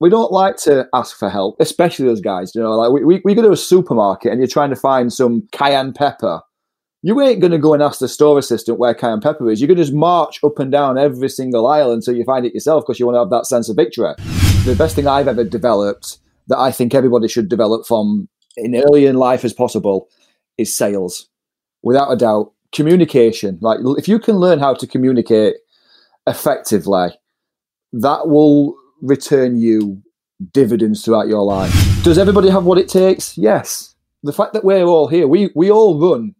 we don't like to ask for help, especially those guys. You know, like we, we, we go to a supermarket and you're trying to find some cayenne pepper. You ain't going to go and ask the store assistant where cayenne pepper is. Going to just march up and down every single aisle until you find it yourself because you want to have that sense of victory. The best thing I've ever developed that I think everybody should develop from in early in life as possible is sales. Without a doubt, communication. Like if you can learn how to communicate effectively, that will return you dividends throughout your life. Does everybody have what it takes? Yes. The fact that we're all here, we we all run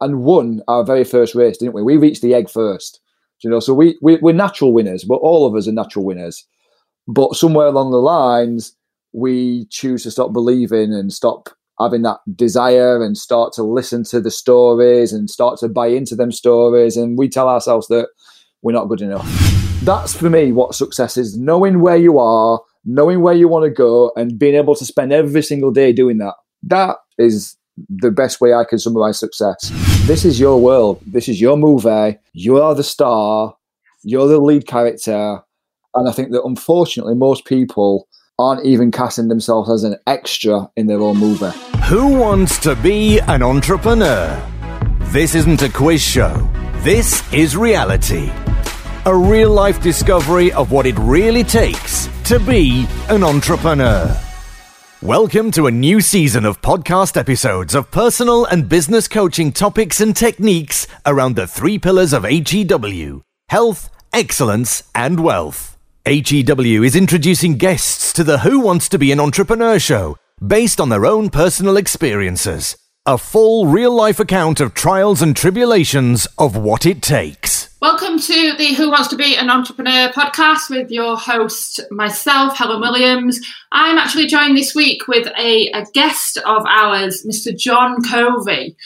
and won our very first race, didn't we? We reached the egg first. You know, so we, we we're natural winners, but all of us are natural winners. But somewhere along the lines, we choose to stop believing and stop having that desire and start to listen to the stories and start to buy into them stories and we tell ourselves that we're not good enough that's for me what success is knowing where you are knowing where you want to go and being able to spend every single day doing that that is the best way i can summarize success this is your world this is your movie you are the star you're the lead character and i think that unfortunately most people aren't even casting themselves as an extra in their own movie. Who wants to be an entrepreneur? This isn't a quiz show. This is reality. A real life discovery of what it really takes to be an entrepreneur. Welcome to a new season of podcast episodes of personal and business coaching topics and techniques around the three pillars of HEW health, excellence, and wealth. HEW is introducing guests to the Who Wants to Be an Entrepreneur show based on their own personal experiences. A full real life account of trials and tribulations of what it takes. Welcome to the Who Wants to Be an Entrepreneur podcast with your host, myself, Helen Williams. I'm actually joined this week with a, a guest of ours, Mr. John Covey,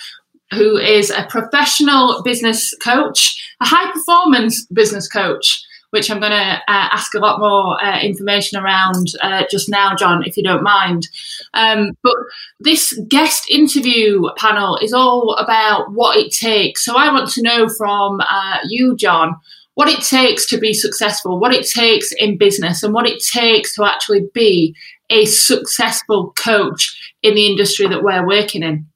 who is a professional business coach, a high performance business coach which I'm going to uh, ask a lot more uh, information around uh, just now, John, if you don't mind. Um, but this guest interview panel is all about what it takes. So I want to know from uh, you, John, what it takes to be successful, what it takes in business, and what it takes to actually be a successful coach in the industry that we're working in.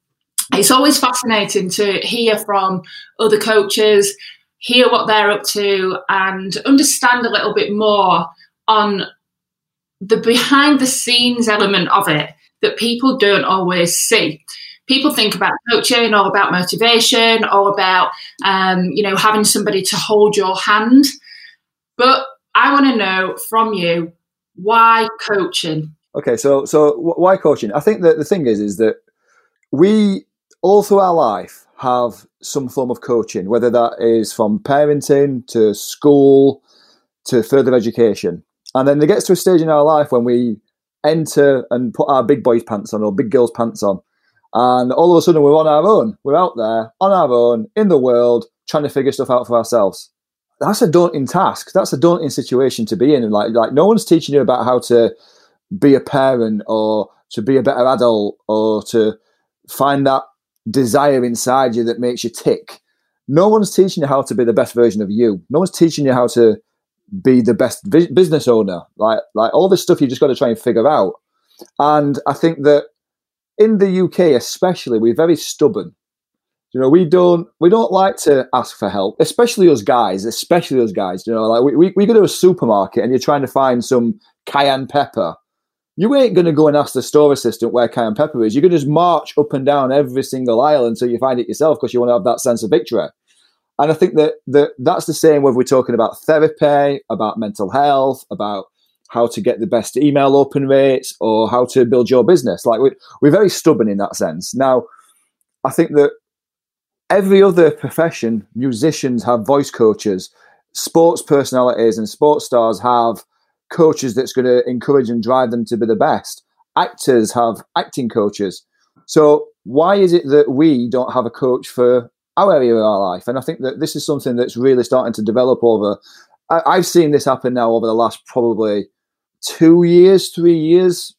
It's always fascinating to hear from other coaches hear what they're up to, and understand a little bit more on the behind the scenes element of it that people don't always see. People think about coaching or about motivation or about, um, you know, having somebody to hold your hand. But I want to know from you why coaching. Okay, so so why coaching? I think that the thing is, is that we all through our life have some form of coaching, whether that is from parenting to school to further education. And then there gets to a stage in our life when we enter and put our big boys' pants on or big girls' pants on. And all of a sudden we're on our own. We're out there on our own in the world trying to figure stuff out for ourselves. That's a daunting task. That's a daunting situation to be in. And like, like no one's teaching you about how to be a parent or to be a better adult or to find that desire inside you that makes you tick. No one's teaching you how to be the best version of you. No one's teaching you how to be the best vi- business owner. Like like all this stuff you just got to try and figure out. And I think that in the UK especially, we're very stubborn. You know, we don't we don't like to ask for help, especially us guys, especially us guys. You know, like we, we, we go to a supermarket and you're trying to find some cayenne pepper you ain't going to go and ask the store assistant where cayenne pepper is. You're going to just march up and down every single aisle until you find it yourself because you want to have that sense of victory. And I think that, that that's the same whether we're talking about therapy, about mental health, about how to get the best email open rates, or how to build your business. Like we, we're very stubborn in that sense. Now, I think that every other profession, musicians have voice coaches, sports personalities and sports stars have coaches that's going to encourage and drive them to be the best. Actors have acting coaches. So why is it that we don't have a coach for our area of our life? And I think that this is something that's really starting to develop over. I, have seen this happen now over the last probably two years, three years,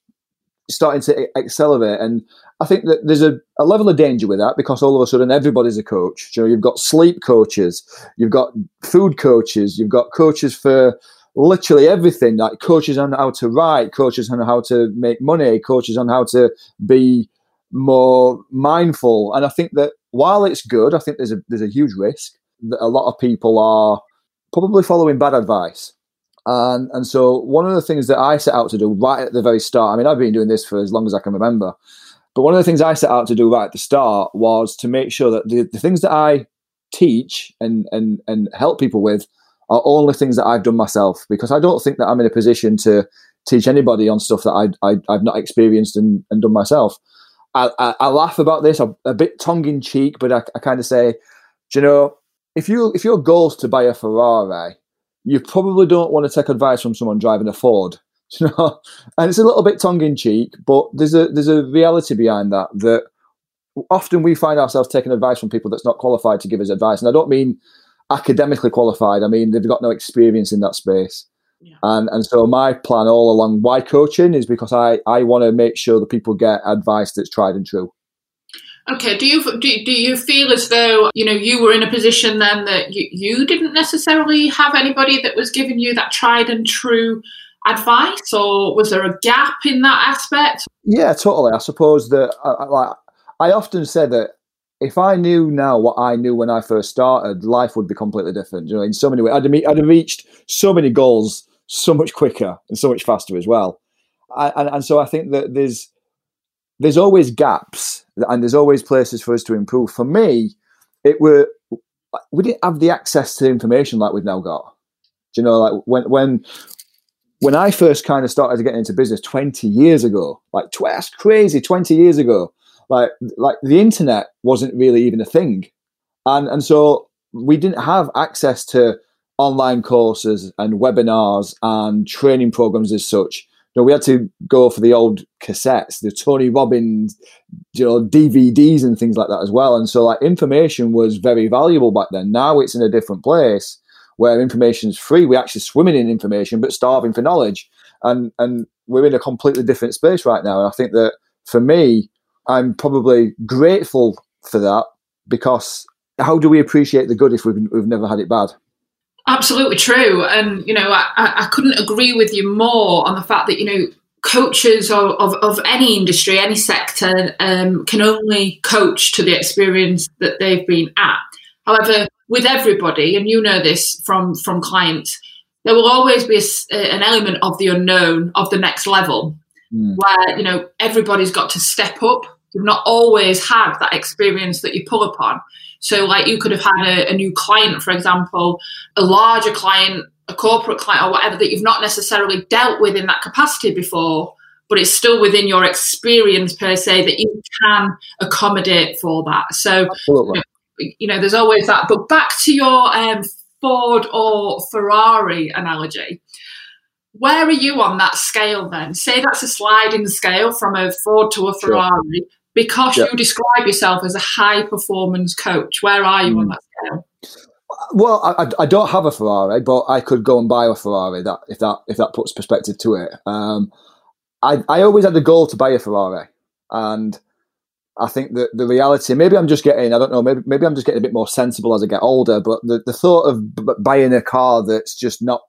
starting to accelerate. And I think that there's a, a level of danger with that because all of a sudden everybody's a coach. You know, you've got sleep coaches, you've got food coaches, you've got coaches for literally everything like coaches on how to write, coaches on how to make money, coaches on how to be more mindful. And I think that while it's good, I think there's a there's a huge risk that a lot of people are probably following bad advice. And and so one of the things that I set out to do right at the very start, I mean, I've been doing this for as long as I can remember, but one of the things I set out to do right at the start was to make sure that the, the things that I teach and and and help people with are only things that I've done myself because I don't think that I'm in a position to teach anybody on stuff that I, I have not experienced and, and done myself. I, I, I laugh about this a, a bit tongue in cheek, but I, I kind of say, you know, if you if your goal is to buy a Ferrari, you probably don't want to take advice from someone driving a Ford. You know, and it's a little bit tongue in cheek, but there's a there's a reality behind that that often we find ourselves taking advice from people that's not qualified to give us advice. And I don't mean academically qualified. I mean they've got no experience in that space. Yeah. And and so my plan all along why coaching is because I I want to make sure that people get advice that's tried and true. Okay. Do you do, do you feel as though you know you were in a position then that you, you didn't necessarily have anybody that was giving you that tried and true advice, or was there a gap in that aspect? Yeah, totally. I suppose that I, like I often say that if I knew now what I knew when I first started, life would be completely different. You know, in so many ways, I'd have, I'd have reached so many goals so much quicker and so much faster as well. I, and, and so I think that there's there's always gaps and there's always places for us to improve. For me, it were we didn't have the access to information like we've now got. Do you know, like when when when I first kind of started getting into business 20 years ago, like that's crazy, 20 years ago, like like the internet wasn't really even a thing. And and so we didn't have access to online courses and webinars and training programs as such You know, we had to go for the old cassettes, the Tony Robbins, you know, DVDs and things like that as well. And so, like, information was very valuable back then. Now it's in a different place where information is free. We're actually swimming in information, but starving for knowledge. And and we're in a completely different space right now. And I think that for me, I'm probably grateful for that because how do we appreciate the good if we've, we've never had it bad? Absolutely true. And, you know, I, I couldn't agree with you more on the fact that, you know, coaches of, of, of any industry, any sector, um, can only coach to the experience that they've been at. However, with everybody, and you know this from, from clients, there will always be a, an element of the unknown, of the next level, mm. where, you know, everybody's got to step up. You've not always had that experience that you pull upon. So, like, you could have had a, a new client, for example, a larger client, a corporate client, or whatever that you've not necessarily dealt with in that capacity before, but it's still within your experience per se that you can accommodate for that. So, you know, you know, there's always that. But back to your um, Ford or Ferrari analogy. Where are you on that scale then? Say that's a sliding scale from a Ford to a Ferrari. Sure because yep. you describe yourself as a high performance coach. Where are you mm. on that scale? Well, I, I, don't have a Ferrari, but I could go and buy a Ferrari. That if that if that puts perspective to it. Um, I I always had the goal to buy a Ferrari, and I think that the reality, maybe I'm just getting, I don't know, maybe maybe I'm just getting a bit more sensible as I get older. But the, the thought of b- buying a car that's just not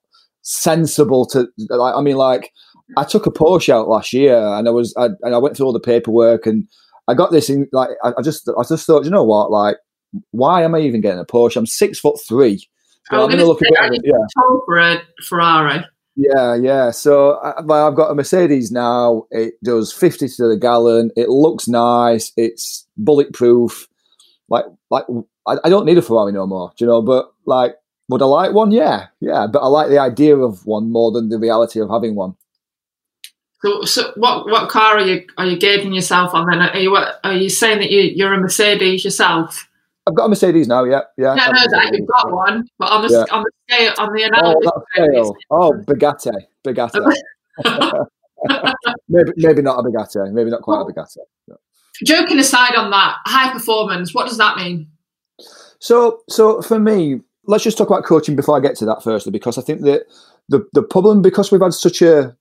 sensible to, like, I mean, like I took a Porsche out last year, and I was, I, and I went through all the paperwork and I got this in like I, I just I just thought, you know what, like why am I even getting a Porsche? I'm six foot three. I'm, going to look say, at it. Yeah. for a Ferrari. Yeah, yeah. So I, I've got a Mercedes now. It does 50 to the gallon. It looks nice. It's bulletproof. Like, like I, I don't need a Ferrari no more. Do you know? But like, would I like one? Yeah, yeah. But I like the idea of one more than the reality of having one. So, so what what car are you are you gauging yourself on then? Are you are you saying that you you're a Mercedes yourself? I've got a Mercedes now. Yeah, yeah. I know that you've got one, but on the yeah. on the scale on the analogy. Oh, scale. oh Bugatti, Bugatti. maybe maybe not a Bugatti. Maybe not quite a Bugatti. Joking aside on that, high performance. What does that mean? So so for me, let's just talk about coaching before I get to that firstly, because I think that the the problem because we've had such a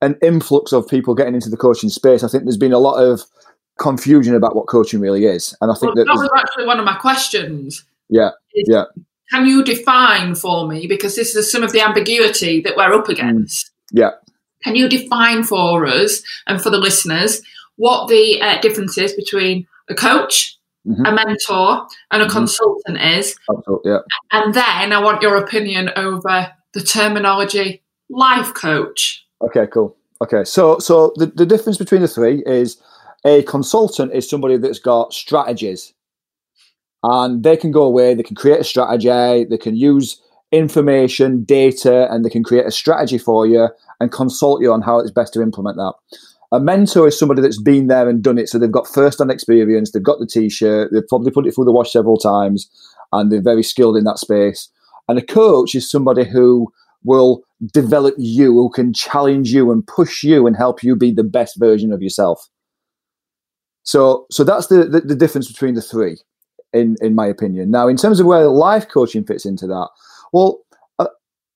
an influx of people getting into the coaching space. I think there's been a lot of confusion about what coaching really is, and I think well, that, that was actually one of my questions. Yeah, is, yeah. can you define for me because this is some of the ambiguity that we're up against? Yeah. Can you define for us and for the listeners what the uh, difference is between a coach, Mhm. a mentor, and a Mhm. consultant is? Absolutely. Yeah. And then I want your opinion over the terminology life coach. Okay, cool. Okay, so so the, the difference between the three is a consultant is somebody that's got strategies, and they can go away, they can create a strategy, they can use information, data, and they can create a strategy for you and consult you on how it's best to implement that. A mentor is somebody that's been there and done it, so they've got first-hand experience, they've got the t-shirt, they've probably put it through the wash several times, and they're very skilled in that space. And a coach is somebody who will develop you, who can challenge you and push you and help you be the best version of yourself. So, so that's the, the, the difference between the three, in in my opinion. Now, in terms of where life coaching fits into that, well, uh,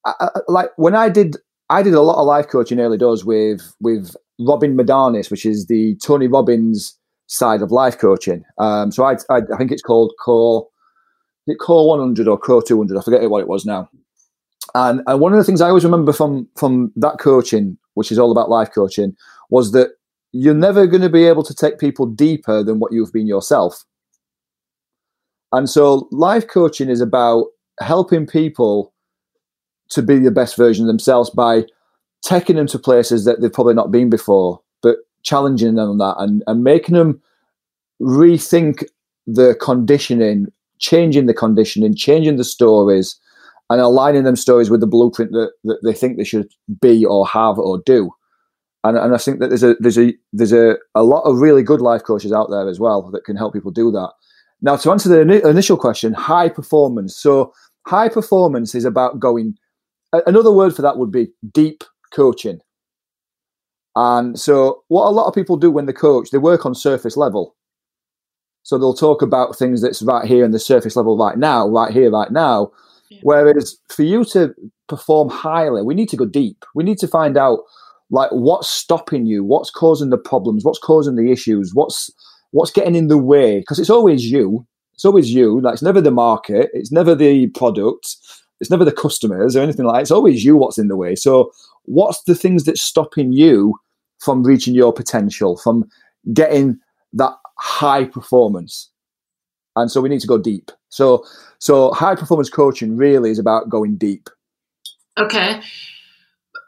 I, I, like when I did, I did a lot of life coaching early doors with with Robbins-Madanes, which is the Tony Robbins side of life coaching. Um, so I, I, I think it's called Core, it Core 100 or Core 200? I forget what it was now. And, and one of the things I always remember from from that coaching, which is all about life coaching, was that you're never going to be able to take people deeper than what you've been yourself. And so life coaching is about helping people to be the best version of themselves by taking them to places that they've probably not been before, but challenging them on that and, and making them rethink the conditioning, changing the conditioning, changing the stories, and aligning them stories with the blueprint that, that they think they should be or have or do. And, and I think that there's a there's a there's a, a lot of really good life coaches out there as well that can help people do that. Now, to answer the ini- initial question, high performance. So, high performance is about going. Another word for that would be deep coaching. And so, what a lot of people do when they coach, they work on surface level. So they'll talk about things that's right here in the surface level right now, right here, right now. Whereas for you to perform highly, we need to go deep. We need to find out like what's stopping you, what's causing the problems, what's causing the issues, what's what's getting in the way. Because it's always you. It's always you. Like it's never the market. It's never the product. It's never the customers or anything like that. It's always you what's in the way. So what's the things that's stopping you from reaching your potential, from getting that high performance? And so we need to go deep. So so high performance coaching really is about going deep. Okay.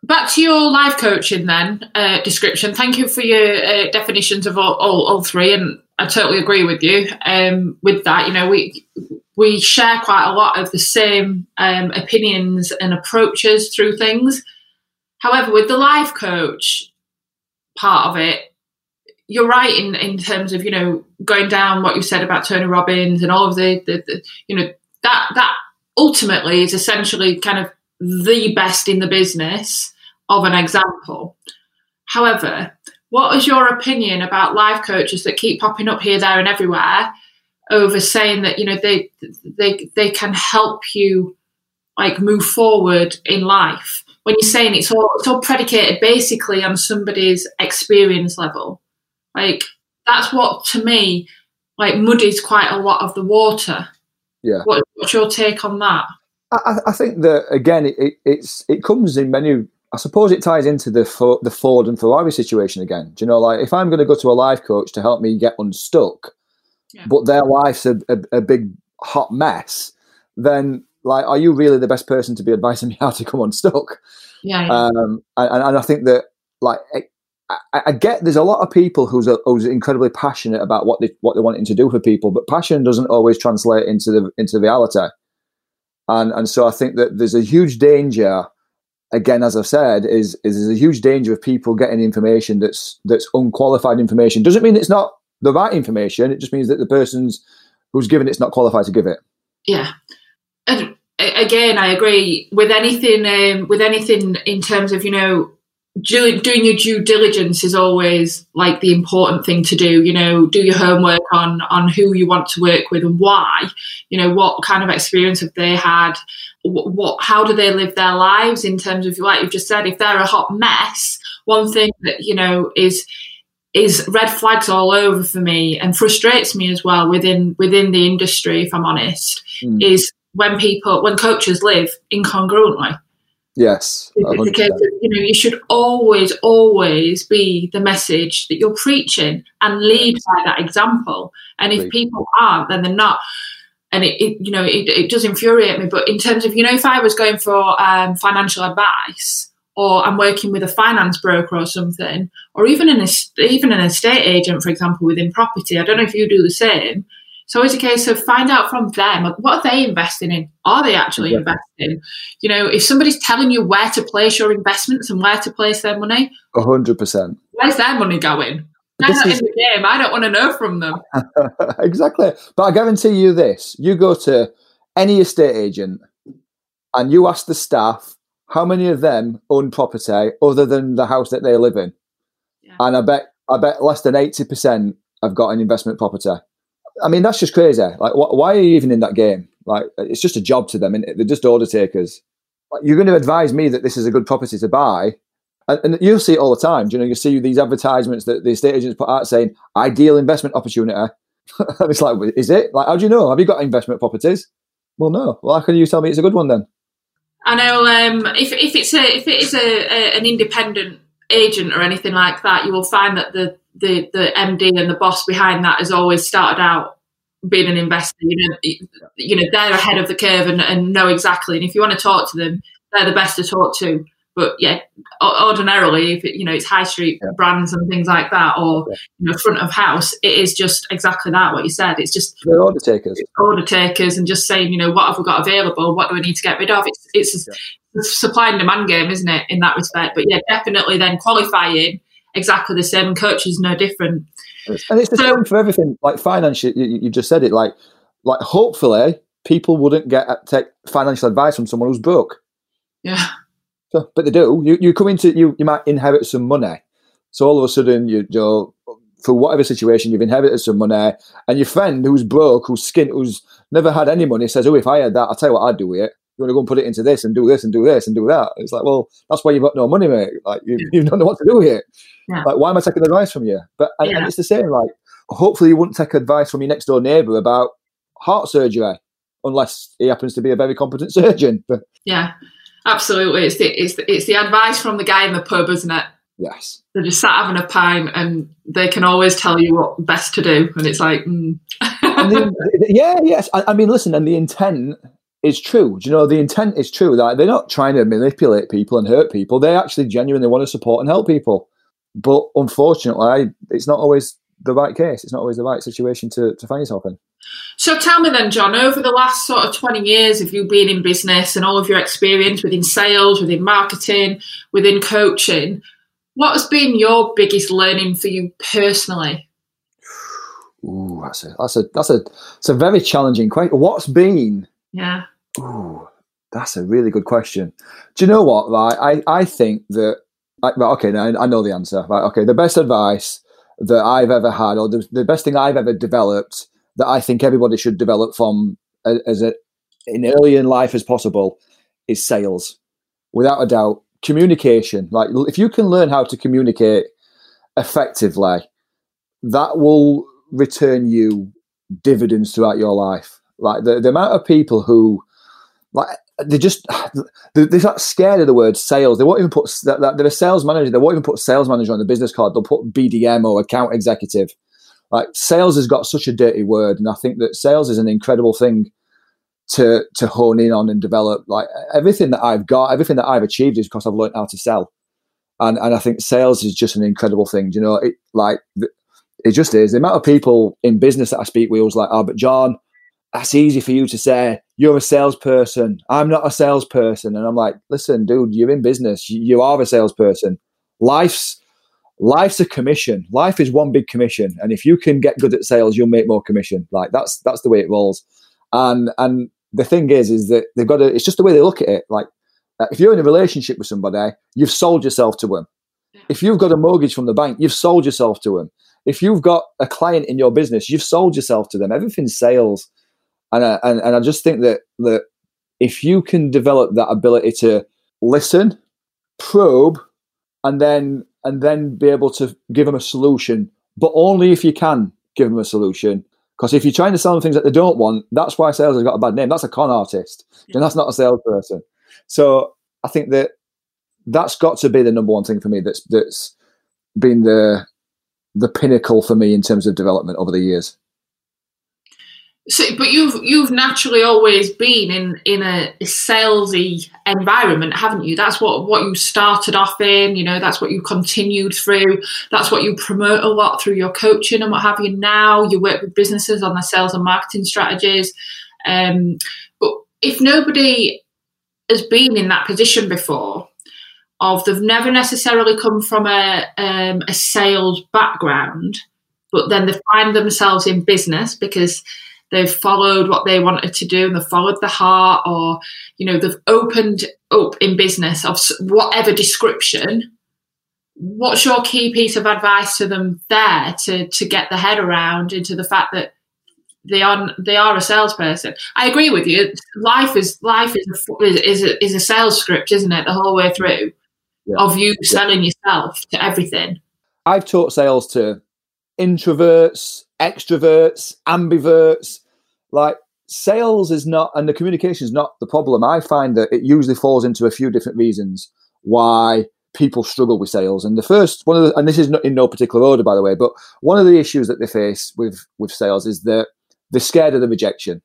Back to your life coaching then uh, description. Thank you for your uh, definitions of all, all, all three, and I totally agree with you um, with that. You know, we we share quite a lot of the same um, opinions and approaches through things. However, with the life coach part of it, you're right in, in terms of you know going down what you said about Tony Robbins and all of the, the, the you know that that ultimately is essentially kind of the best in the business of an example. However, what is your opinion about life coaches that keep popping up here, there, and everywhere over saying that you know they they they can help you like move forward in life? When you're saying it's all it's all predicated basically on somebody's experience level, like that's what to me like muddies quite a lot of the water. Yeah. What, what's your take on that? I, I think that again, it, it, it's it comes in many. I suppose it ties into the the Ford and Ferrari situation again. Do you know, like if I'm going to go to a life coach to help me get unstuck, Yeah. but their life's a, a, a big hot mess, then like, are you really the best person to be advising me how to come unstuck? Yeah, yeah. Um, and, and I think that like I, I- get there's a lot of people who's a, who's incredibly passionate about what they what they're wanting to do for people, but passion doesn't always translate into the into reality. And and so I think that there's a huge danger. Again, as I've said, is is there's a huge danger of people getting information that's that's unqualified information. Doesn't mean it's not the right information. It just means that the person's who's given it's not qualified to give it. yeah and again i agree with anything um, with anything in terms of you know do, doing your due diligence is always like the important thing to do you know do your homework on on who you want to work with and why you know what kind of experience have they had what, what how do they live their lives in terms of like you've just said if they're a hot mess one thing that you know is is red flags all over for me and frustrates me as well within within the industry if i'm honest Mm. is when people when coaches live incongruently. Yes, it's a case of, you know you should always always be the message that you're preaching and lead by that example. And if people aren't, then they're not. And it, it you know it, it does infuriate me. But in terms of you know if I was going for um, financial advice or I'm working with a finance broker or something, or even an even an estate agent, for example, within property. I don't know if you do the same. So, it's always a case of find out from them what are they investing in? Are they actually yeah. investing? You know, if somebody's telling you where to place your investments and where to place their money, hundred percent. Where's their money going? They're not is... in the game. I don't want to know from them. exactly. But I guarantee you this: you go to any estate agent and you ask the staff how many of them own property other than the house that they live in, yeah. and I bet I bet less than eighty percent have got an investment property. I mean, that's just crazy. Like, wh- why are you even in that game? Like, it's just a job to them, and they're just order takers. Like, you're going to advise me that this is a good property to buy, and, and you'll see it all the time. Do you know, you see these advertisements that the estate agents put out saying ideal investment opportunity. it's like, is it? Like, how do you know? Have you got investment properties? Well, no. Well, how can you tell me it's a good one then? I know um, if if it's a if it is a, a, an independent agent or anything like that, you will find that the the the MD and the boss behind that has always started out being an investor. You know, you know they're ahead of the curve and, and know exactly. And if you want to talk to them, they're the best to talk to. But yeah, ordinarily, if it, you know it's high street yeah. brands and things like that, or yeah. you know front of house, it is just exactly that. What you said, it's just they're order takers, order takers, and just saying, you know, what have we got available? What do we need to get rid of? It's it's yeah. a supply and demand game, isn't it, in that respect? But yeah, definitely then qualifying exactly the same. Coach is no different. And it's the so, same for everything. Like finance, you, you, just said it. Like, like hopefully people wouldn't get uh, take financial advice from someone who's broke. Yeah. So, but they do. You you come into you you might inherit some money. So all of a sudden you you for whatever situation you've inherited some money, and your friend who's broke, who's skint, who's never had any money says, "Oh, if I had that, I'll tell you what I'd do with it." You want to go and put it into this and do this and do this and do that. It's like, well, that's why you've got no money, mate. Like you, you don't know what to do here. Yeah. Like, why am I taking advice from you? But and, yeah. and it's the same. Like, hopefully, you wouldn't take advice from your next door neighbour about heart surgery, unless he happens to be a very competent surgeon. But yeah, absolutely. It's the it's the, it's the advice from the guy in the pub, isn't it? Yes. They're just sat having a pint, and they can always tell you what best to do, and it's like, mm. yeah, yes. I, I mean, listen, and the intent is true. Do you know the intent is true that they're not trying to manipulate people and hurt people. They actually genuinely want to support and help people. But unfortunately, it's not always the right case. It's not always the right situation to, to find yourself in. So tell me then, John, over the last sort of 20 years of you being in business and all of your experience within sales, within marketing, within coaching, what has been your biggest learning for you personally? Ooh, that's a that's a that's a it's a very challenging question. What's been yeah. Ooh, that's a really good question. Do you know what? Right, I, I think that. I, right, okay, now I know the answer. Right, okay, the best advice that I've ever had, or the, the best thing I've ever developed that I think everybody should develop from as a in early in life as possible, is sales. Without a doubt, communication. Like if you can learn how to communicate effectively, that will return you dividends throughout your life. Like the, the amount of people who like they just they're, they're scared of the word sales. They won't even put that, they're a sales manager. They won't even put sales manager on the business card. They'll put BDM or account executive. Like sales has got such a dirty word, and I think that sales is an incredible thing to to hone in on and develop. Like everything that I've got, everything that I've achieved is because I've learned how to sell, and and I think sales is just an incredible thing. You know, it like it just is. The amount of people in business that I speak with was like, oh, but John, that's easy for you to say. You're a salesperson. I'm not a salesperson. And I'm like, listen, dude, you're in business. You are a salesperson. Life's life's a commission. Life is one big commission. And if you can get good at sales, you'll make more commission. Like that's that's the way it rolls. And and the thing is, is that they've got to. It's just the way they look at it. Like uh, if you're in a relationship with somebody, you've sold yourself to them. If you've got a mortgage from the bank, you've sold yourself to them. If you've got a client in your business, you've sold yourself to them. Everything's sales and I, and, and I just think that that if you can develop that ability to listen, probe, and then and then be able to give them a solution, but only if you can give them a solution. Because if you're trying to sell them things that they don't want, that's why sales has got a bad name. That's a con artist, and that's not a salesperson. So I think that that's got to be the number one thing for me. That's that's been the the pinnacle for me in terms of development over the years. So, but you've you've naturally always been in in a, salesy environment, haven't you? That's what what you started off in. You know, that's what you continued through. That's what you promote a lot through your coaching and what have you. Now you work with businesses on their sales and marketing strategies. Um, but if nobody has been in that position before, of they've never necessarily come from a um, a sales background, but then they find themselves in business because they've followed what they wanted to do and they've followed the heart or you know they've opened up in business of whatever description what's your key piece of advice to them there to to get the head around into the fact that they are they are a salesperson. I agree with you. Life is life is a, is a, is a sales script, isn't it? The whole way through yeah. of you selling yeah. yourself to everything. I've taught sales to introverts, extroverts, ambiverts. Like sales is not, and the communication is not the problem. I find that it usually falls into a few different reasons why people struggle with sales. And the first one of the, and this is in no particular order, by the way, but one of the issues that they face with with sales is that they're scared of the rejection.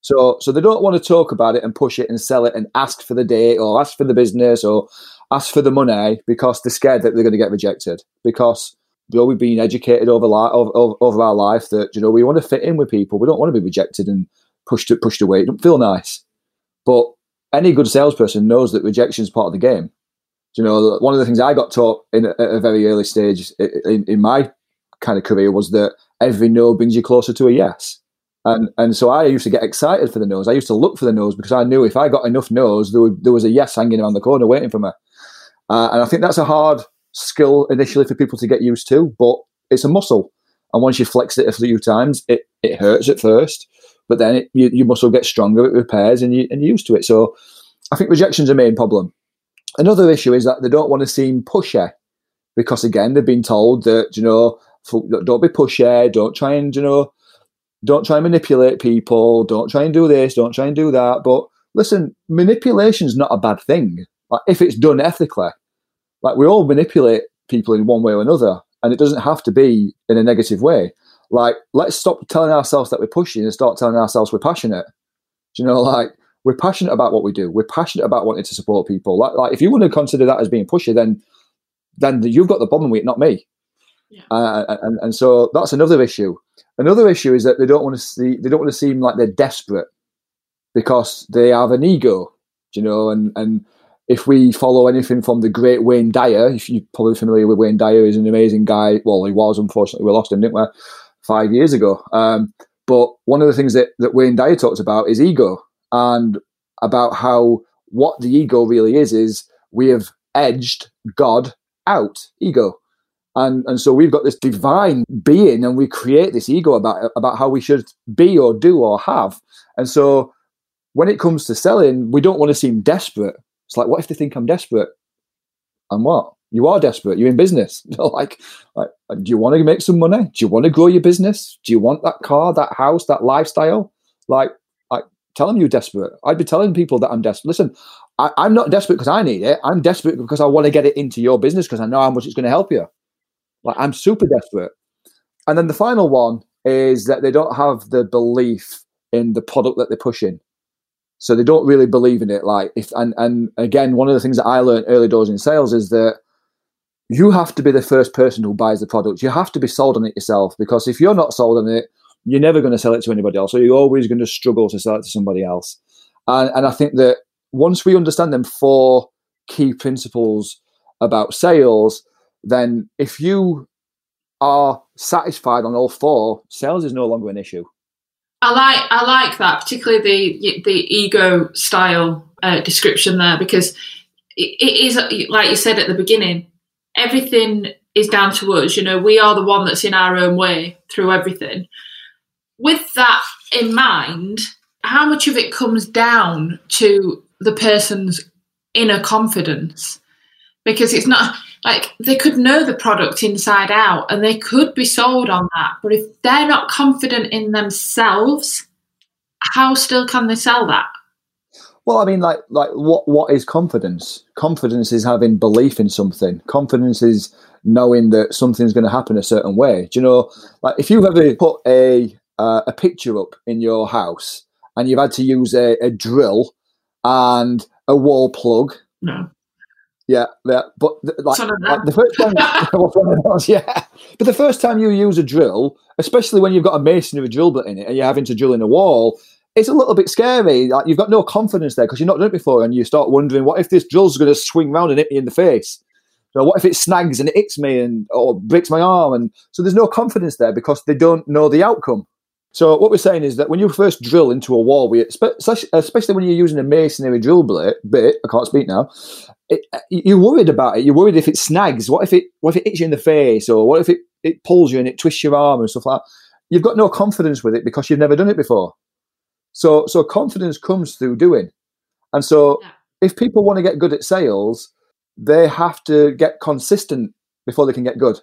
So, so they don't want to talk about it and push it and sell it and ask for the date or ask for the business or ask for the money because they're scared that they're going to get rejected. Because we've been educated over, li- over, over our life that you know we want to fit in with people. We don't want to be rejected and pushed pushed away. It don't feel nice. But any good salesperson knows that rejection is part of the game. You know, one of the things I got taught in a, at a very early stage in, in my kind of career was that every no brings you closer to a yes. And and so I used to get excited for the noes. I used to look for the noes because I knew if I got enough noes, there, would, there was a yes hanging around the corner waiting for me. Uh, and I think that's a hard skill initially for people to get used to, but it's a muscle. And once you flex it a few times, it, it hurts at first, but then it, you, your muscle gets stronger, it repairs, and, you, and you're used to it. So I think rejection's a main problem. Another issue is that they don't want to seem pushy because, again, they've been told that, you know, don't be pushy, don't try and, you know, don't try and manipulate people, don't try and do this, don't try and do that. But listen, manipulation's not a bad thing. Like if it's done ethically, like we all manipulate people in one way or another, and it doesn't have to be in a negative way. Like let's stop telling ourselves that we're pushing and start telling ourselves we're passionate. Do you know, like we're passionate about what we do. We're passionate about wanting to support people. Like, like if you want to consider that as being pushy, then then you've got the problem with it, not me. Yeah. Uh, and and so that's another issue. Another issue is that they don't want to see they don't want to seem like they're desperate because they have an ego, you know, and and if we follow anything from the great Wayne Dyer, if you're probably familiar with Wayne Dyer, he's an amazing guy. Well, he was, unfortunately, we lost him, didn't we, five years ago. Um, but one of the things that, that Wayne Dyer talks about is ego and about how what the ego really is, is we have edged God out, ego. And, and so we've got this divine being and we create this ego about, about how we should be or do or have. And so when it comes to selling, we don't want to seem desperate it's like, what if they think I'm desperate? And what? You are desperate. You're in business. like, like, do you want to make some money? Do you want to grow your business? Do you want that car, that house, that lifestyle? Like, like, tell them you're desperate. I'd be telling people that I'm desperate. Listen, I, I'm not desperate because I need it. I'm desperate because I want to get it into your business because I know how much it's going to help you. Like, I'm super desperate. And then the final one is that they don't have the belief in the product that they're pushing. So they don't really believe in it. Like if and and again, one of the things that I learned early doors in sales is that you have to be the first person who buys the product. You have to be sold on it yourself because if you're not sold on it, you're never going to sell it to anybody else. So you're always going to struggle to sell it to somebody else. And and I think that once we understand them four key principles about sales, then if you are satisfied on all four, sales is no longer an issue. I like I like that, particularly the the ego style uh, description there, because it, it is like you said at the beginning. Everything is down to us. You know, we are the one that's in our own way through everything. With that in mind, how much of it comes down to the person's inner confidence? Because it's not like they could know the product inside out and they could be sold on that. But if they're not confident in themselves, how still can they sell that? Well, I mean, like, like what what is confidence? Confidence is having belief in something. Confidence is knowing that something's going to happen a certain way. Do you know, like if you've ever put a uh, a picture up in your house and you've had to use a, a drill and a wall plug. No. Yeah, yeah, but like, like the first time, yeah. But the first time you use a drill, especially when you've got a masonry drill bit in it and you're having to drill in a wall, it's a little bit scary. Like you've got no confidence there because you've not done it before, and you start wondering, what if this drill's going to swing round and hit me in the face? So what if it snags and it hits me and or breaks my arm? And so there's no confidence there because they don't know the outcome. So what we're saying is that when you first drill into a wall, we especially when you're using a masonry drill bit, bit I can't speak now. It, uh, you're worried about it. You're worried if it snags. What if it? What if it hits you in the face, or what if it, it pulls you and it twists your arm and stuff like that? You've got no confidence with it because you've never done it before. So so confidence comes through doing, and so yeah. if people want to get good at sales, they have to get consistent before they can get good.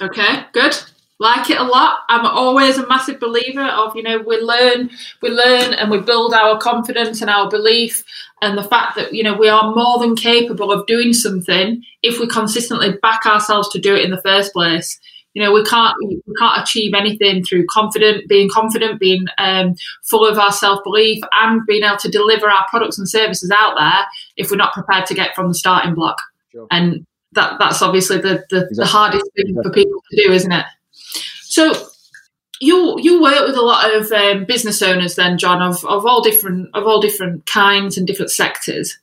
Okay, good like it a lot. I'm always a massive believer of you know we learn, we learn, and we build our confidence and our belief, and the fact that you know we are more than capable of doing something if we consistently back ourselves to do it in the first place. You know we can't we can't achieve anything through confident being confident, being um, full of our self belief, and being able to deliver our products and services out there if we're not prepared to get from the starting block. Sure. And that that's obviously the the, exactly. the hardest thing for people to do, isn't it? So you you work with a lot of um, business owners then, John, of, of all different of all different kinds and different sectors.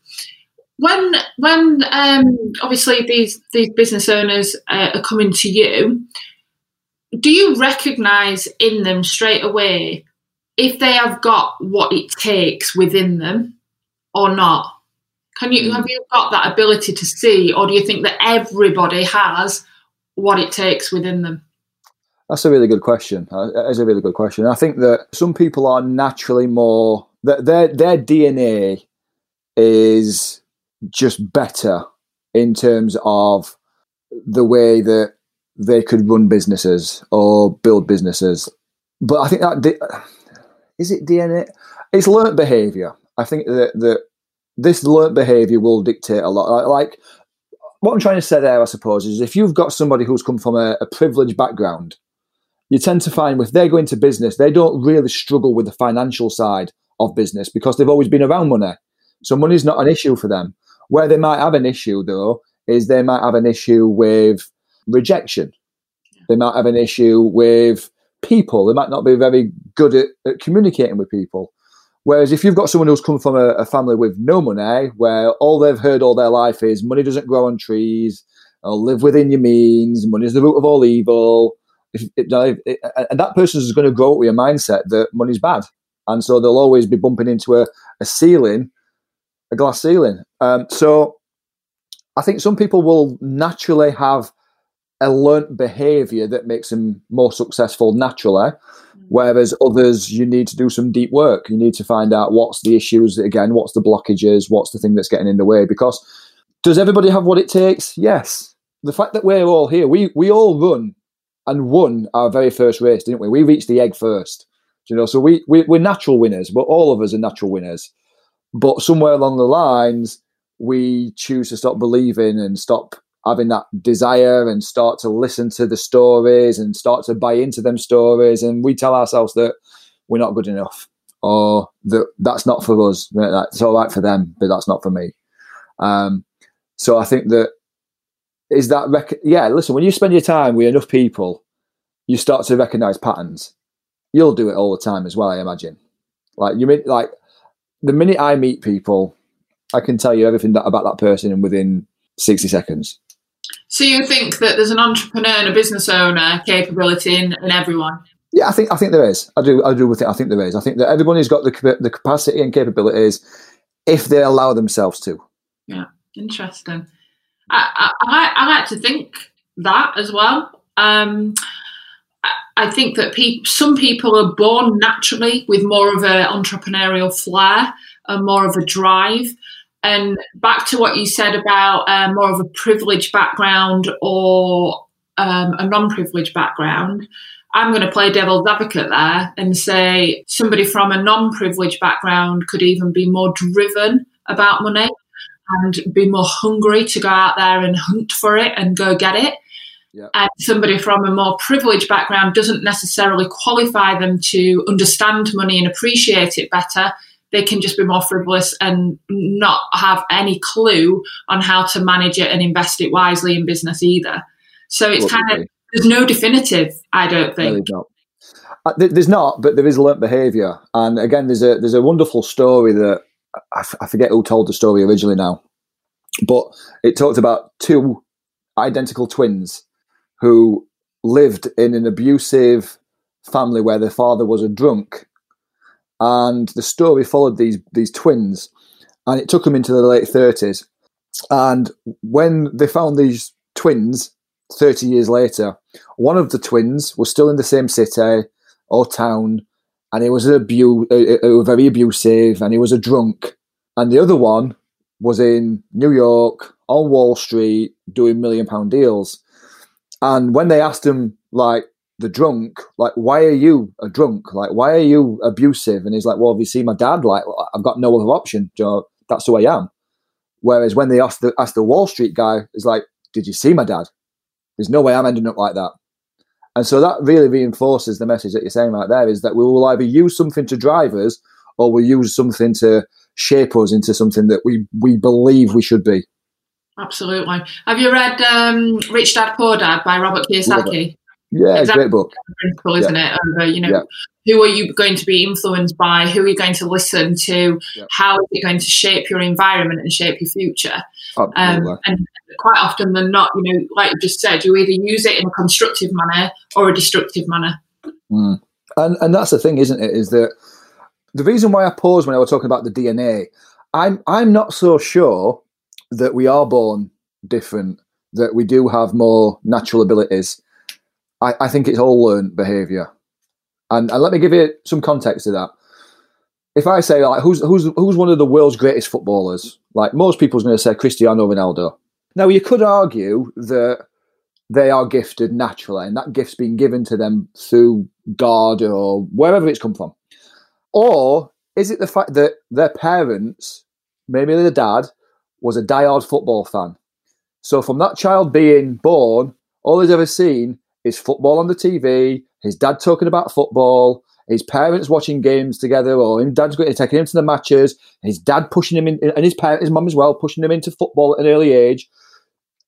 When when um, obviously these these business owners uh, are coming to you, do you recognise in them straight away if they have got what it takes within them or not? Can you have you got that ability to see, or do you think that everybody has what it takes within them? That's a really good question. Uh, that is a really good question. I think that some people are naturally more that their their DNA is just better in terms of the way that they could run businesses or build businesses. But I think that is it DNA. It's learnt behavior. I think that that this learnt behavior will dictate a lot. Like what I'm trying to say there, I suppose, is if you've got somebody who's come from a, a privileged background you tend to find if they go into business, they don't really struggle with the financial side of business because they've always been around money. So money's not an issue for them. Where they might have an issue though is they might have an issue with rejection. They might have an issue with people. They might not be very good at, at communicating with people. Whereas if you've got someone who's come from a, a, family with no money, where all they've heard all their life is money doesn't grow on trees, or live within your means, money is the root of all evil, if, if, if, and that person is going to grow up with a mindset that money's bad, and so they'll always be bumping into a, a ceiling, a glass ceiling. Um, so I think some people will naturally have a learnt behavior that makes them more successful naturally, mm. whereas others you need to do some deep work. You need to find out what's the issues again, what's the blockages, what's the thing that's getting in the way. Because does everybody have what it takes? Yes. The fact that we're all here, we we all run and won our very first race, didn't we? We reached the egg first. You know, so we, we we're natural winners, but all of us are natural winners. But somewhere along the lines, we choose to stop believing and stop having that desire and start to listen to the stories and start to buy into them stories. And we tell ourselves that we're not good enough or that that's not for us. That's all right for them, but that's not for me. Um, so I think that is that rec- yeah listen when you spend your time with enough people you start to recognize patterns. You'll do it all the time as well i imagine. Like you mean like the minute i meet people i can tell you everything that, about that person within 60 seconds. So you think that there's an entrepreneur and a business owner capability in, in everyone? Yeah i think i think there is. I do i do with it. I think there is. I think that everybody's got the, the capacity and capabilities if they allow themselves to. Yeah. Interesting I, I, I like to think that as well. Um, I think that pe- some people are born naturally with more of an entrepreneurial flair and more of a drive. And back to what you said about uh, more of a privileged background or um, a non privileged background. I'm going to play devil's advocate there and say somebody from a non privileged background could even be more driven about money and be more hungry to go out there and hunt for it and go get it. Yeah. And somebody from a more privileged background doesn't necessarily qualify them to understand money and appreciate it better. They can just be more frivolous and not have any clue on how to manage it and invest it wisely in business either. So it's kind of there's no definitive. I don't think. No, there's not. Uh, there's not, but there is learnt behaviour. And again, there's a there's a wonderful story that I, f- I forget who told the story originally now, but it talked about two identical twins who lived in an abusive family where their father was a drunk, and the story followed these these twins, and it took them into the late thirties. And when they found these twins 30 years later, one of the twins was still in the same city or town, and he was abu- very abusive, and he was a drunk. And the other one was in New York on Wall Street doing million pound deals. And when they asked him, like the drunk, like, why are you a drunk? Like, why are you abusive? And he's like, well, have you seen my dad? Like, I've got no other option. You know, that's who I am. Whereas when they asked the asked the Wall Street guy, he's like, did you see my dad? There's no way I'm ending up like that. And so that really reinforces the message that you're saying right there is that we will either use something to drive us or we'll use something to shape us into something that we, we believe we should be. Absolutely. Have you read um, Rich Dad Poor Dad by Robert Kiyosaki? Yeah, it's a great book. Principle, isn't Yeah. it? Over, you know, Yeah. who are you going to be influenced by? Who are you going to listen to? Yeah. How is it going to shape your environment and shape your future? Um, and quite often than not, you know, like you just said, you either use it in a constructive manner or a destructive manner. Mm. And and that's the thing, isn't it? Is that the reason why I paused when I was talking about the DNA? I'm I'm not so sure that we are born different, that we do have more natural abilities. I, I think it's all learned behaviour. And and let me give you some context to that. If I say like who's who's who's one of the world's greatest footballers, like most people's going to say Cristiano Ronaldo. Now you could argue that they are gifted naturally, and that gift's been given to them through God or wherever it's come from. Or is it the fact that their parents, maybe their dad, was a diehard football fan? So from that child being born, all he's ever seen is football on the TV, his dad talking about football, his parents watching games together, or his dad's going to taking him to the matches, his dad pushing him in, and his parent, his mum as well, pushing him into football at an early age.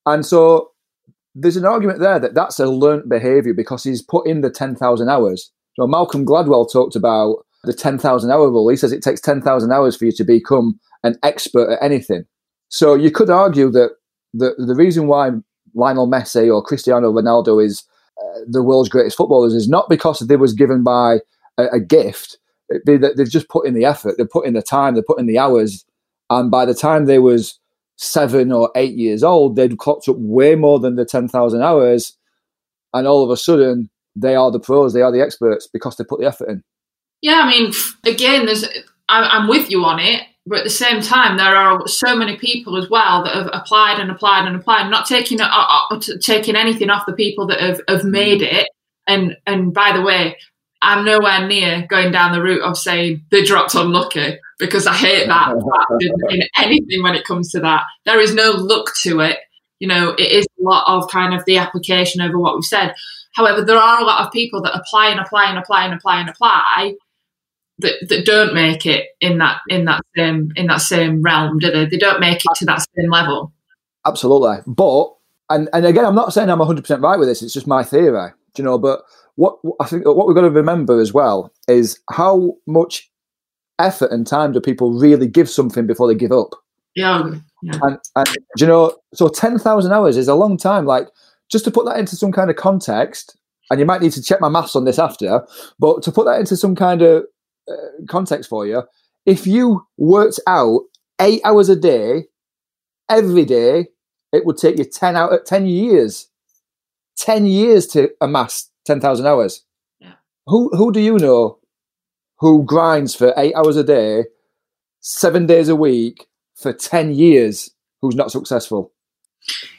And so there's an argument there that that's a learnt behaviour because he's put in the 10,000 hours. So Malcolm Gladwell talked about the 10,000 hour rule. He says it takes 10,000 hours for you to become an expert at anything. So you could argue that the, the reason why Lionel Messi or Cristiano Ronaldo is uh, the world's greatest footballers is not because they was given by a, a gift. Be that they've just put in the effort, they've put in the time, they've put in the hours, and by the time they was seven or eight years old, they'd clocked up way more than the ten thousand hours, and all of a sudden they are the pros, they are the experts because they put the effort in. Yeah, I mean, again, there's I, I'm with you on it, but at the same time, there are so many people as well that have applied and applied and applied, not taking uh, uh, taking anything off the people that have, have made it. And and by the way, I'm nowhere near going down the route of saying they dropped unlucky because I hate that in, in anything when it comes to that. There is no look to it. You know, it is a lot of kind of the application over what we've said. However, there are a lot of people that apply and apply and apply and apply and apply that, that don't make it in that in that same in that same realm, do they? They don't make it to that same level. Absolutely. But and and again, I'm not saying I'm 100 percent right with this. It's just my theory, do you know. But what I think what we've got to remember as well is how much effort and time do people really give something before they give up? Yeah, yeah. And, and do you know, so 10,000 hours is a long time. Like, just to put that into some kind of context, and you might need to check my maths on this after, but to put that into some kind of uh, context for you, if you worked out eight hours a day, every day, it would take you 10 out 10 years. 10 years to amass 10,000 hours. Yeah. Who, who do you know who grinds for eight hours a day, seven days a week, for 10 years who's not successful.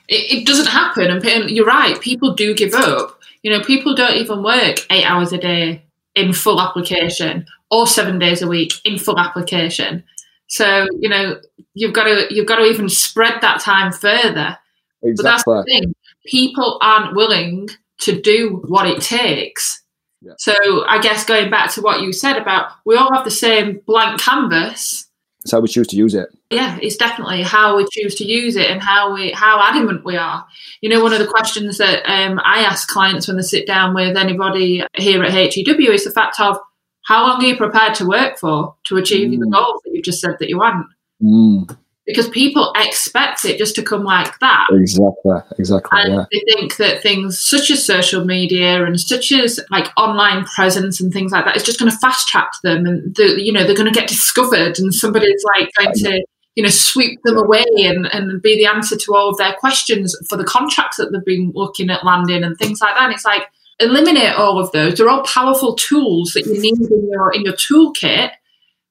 It, it doesn't happen. And you're right, people do give up. You know, people don't even work eight hours a day in full application or seven days a week in full application. So, you know, you've got to you've got to even spread that time further. Exactly. But that's the thing. People aren't willing to do what it takes. Yeah. So I guess going back to what you said about we all have the same blank canvas. It's how we choose to use it. Yeah, it's definitely how we choose to use it and how we how adamant we are. You know, one of the questions that um, I ask clients when they sit down with anybody here at HEW is the fact of how long are you prepared to work for to achieve the Mm. goals that you've just said that you want? Mm, Because people expect it just to come like that. exactly. Exactly. And Yeah. they think that things such as social media and such as like online presence and things like that is just going to fast track them, and the, you know they're going to get discovered, and somebody's like going to you know sweep them away and, and be the answer to all of their questions for the contracts that they've been looking at landing and things like that. And it's like eliminate all of those. They're all powerful tools that you need in your in your toolkit.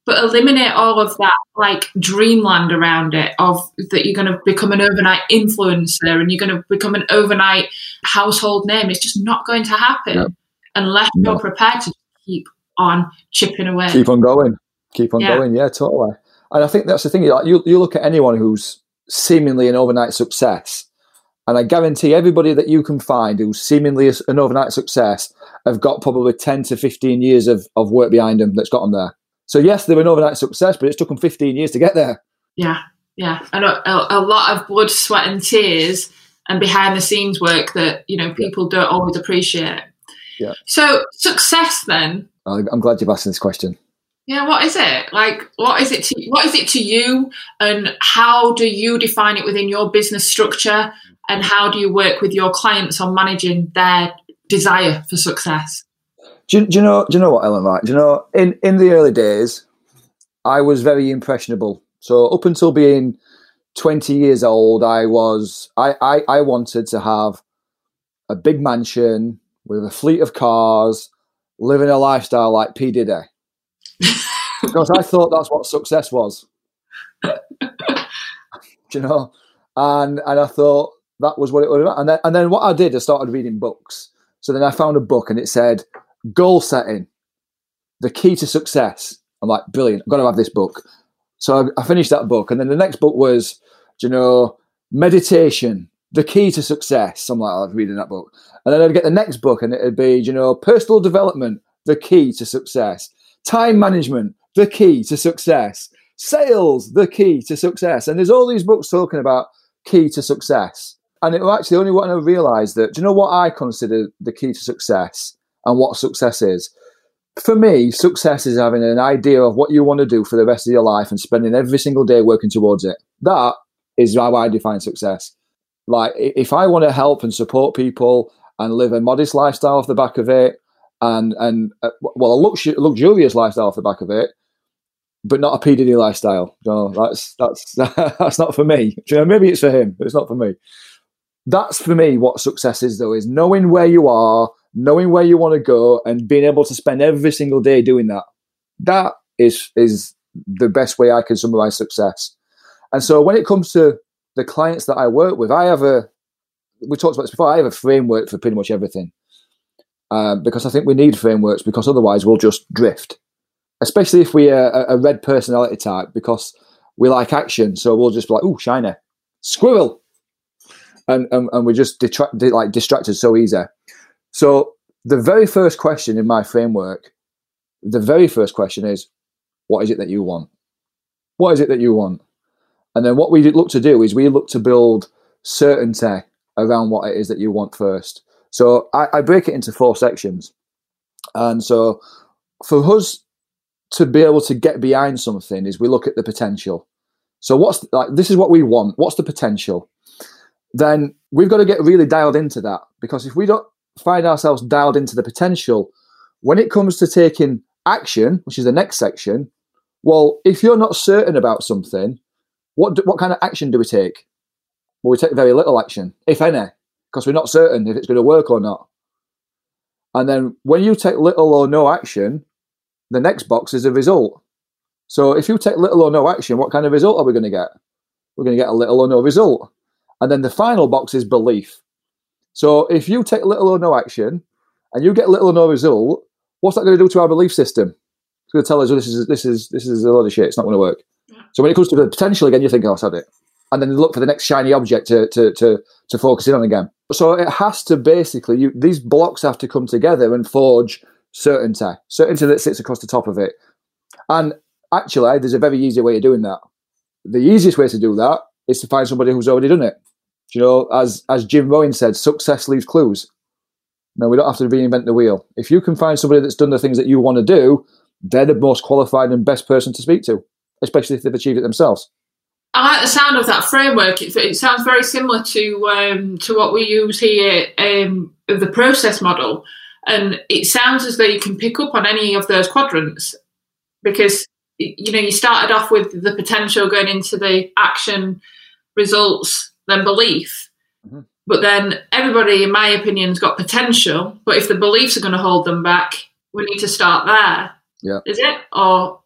But eliminate all of that like dreamland around it of that you're going to become an overnight influencer and you're going to become an overnight household name. It's just not going to happen No. unless No. you're prepared to keep on chipping away. Keep on going. Keep on Yeah. going. Yeah, totally. And I think that's the thing. Like you, you look at anyone who's seemingly an overnight success, and I guarantee everybody that you can find who's seemingly an overnight success have got probably ten to fifteen years of, of work behind them that's got them there. So yes, they were an overnight success, but it's took them fifteen years to get there. Yeah, yeah, and a, a, lot of blood, sweat, and tears, and behind the scenes work that you know people don't always appreciate. Yeah. So success then. I'm glad you've asked this question. Yeah, what is it? Like, what is it to what is it to you, and how do you define it within your business structure, and how do you work with your clients on managing their desire for success? Do you, do you know? Do you know what, Ellen? Right? Do you know? In in the early days, I was very impressionable. So up until being twenty years old, I was I I, I wanted to have a big mansion with a fleet of cars, living a lifestyle like P Diddy, because I thought that's what success was. Do you know? And and I thought that was what it was about. And then and then what I did, I started reading books. So then I found a book and it said goal setting, the key to success. I'm like, brilliant, I've got to have this book. So I, I finished that book. And then the next book was, you know, meditation, the key to success. I'm like, I was reading that book. And then I'd get the next book and it'd be, you know, personal development, the key to success, time management, the key to success, sales, the key to success. And there's all these books talking about key to success. And it was actually only when I realized that, do you know what I consider the key to success and what success is? For me, success is having an idea of what you want to do for the rest of your life and spending every single day working towards it. That is how I define success. Like, if I want to help and support people and live a modest lifestyle off the back of it, and and uh, well, a lux- luxurious lifestyle off the back of it, but not a Diddy lifestyle. No, that's that's that's not for me. You know, maybe it's for him, but it's not for me. That's for me what success is, though, is knowing where you are, knowing where you want to go, and being able to spend every single day doing that. That is is the best way I can summarize success. And so, when it comes to the clients that I work with, I have a we talked about this before. I have a framework for pretty much everything um, because I think we need frameworks because otherwise we'll just drift, especially if we are a, red personality type because we like action. So we'll just be like, "Ooh, shiny, squirrel," and and, and we just detract, like distracted so easy. So the very first question in my framework, the very first question is, "What is it that you want? What is it that you want?" And then what we look to do is we look to build certainty around what it is that you want first. So I, I break it into four sections. And so for us to be able to get behind something is we look at the potential. So what's like this is what we want. What's the potential? Then we've got to get really dialed into that because if we don't find ourselves dialed into the potential, when it comes to taking action, which is the next section, well, if you're not certain about something, what do, what kind of action do we take? Well, we take very little action, if any, because we're not certain if it's going to work or not. And then when you take little or no action, the next box is a result. So if you take little or no action, what kind of result are we going to get? We're going to get a little or no result. And then the final box is belief. So if you take little or no action and you get little or no result, what's that going to do to our belief system? It's going to tell us, this is this is this is a lot of shit. It's not going to work. So when it comes to the potential again, you think, oh, I've had it, and then look for the next shiny object to to to, to focus in on again. So it has to basically you these blocks have to come together and forge certainty, certainty that sits across the top of it. And actually, there's a very easy way of doing that. The easiest way to do that is to find somebody who's already done it. You know, as as Jim Rohn said, success leaves clues. No, we don't have to reinvent the wheel. If you can find somebody that's done the things that you want to do, they're the most qualified and best person to speak to, especially if they've achieved it themselves. I like the sound of that framework. It, it sounds very similar to um, to what we use here um, of the process model, and it sounds as though you can pick up on any of those quadrants because you know you started off with the potential going into the action, results, then belief. Mm-hmm. But then everybody, in my opinion, has got potential. But if the beliefs are going to hold them back, we need to start there. Yeah. Is it? Or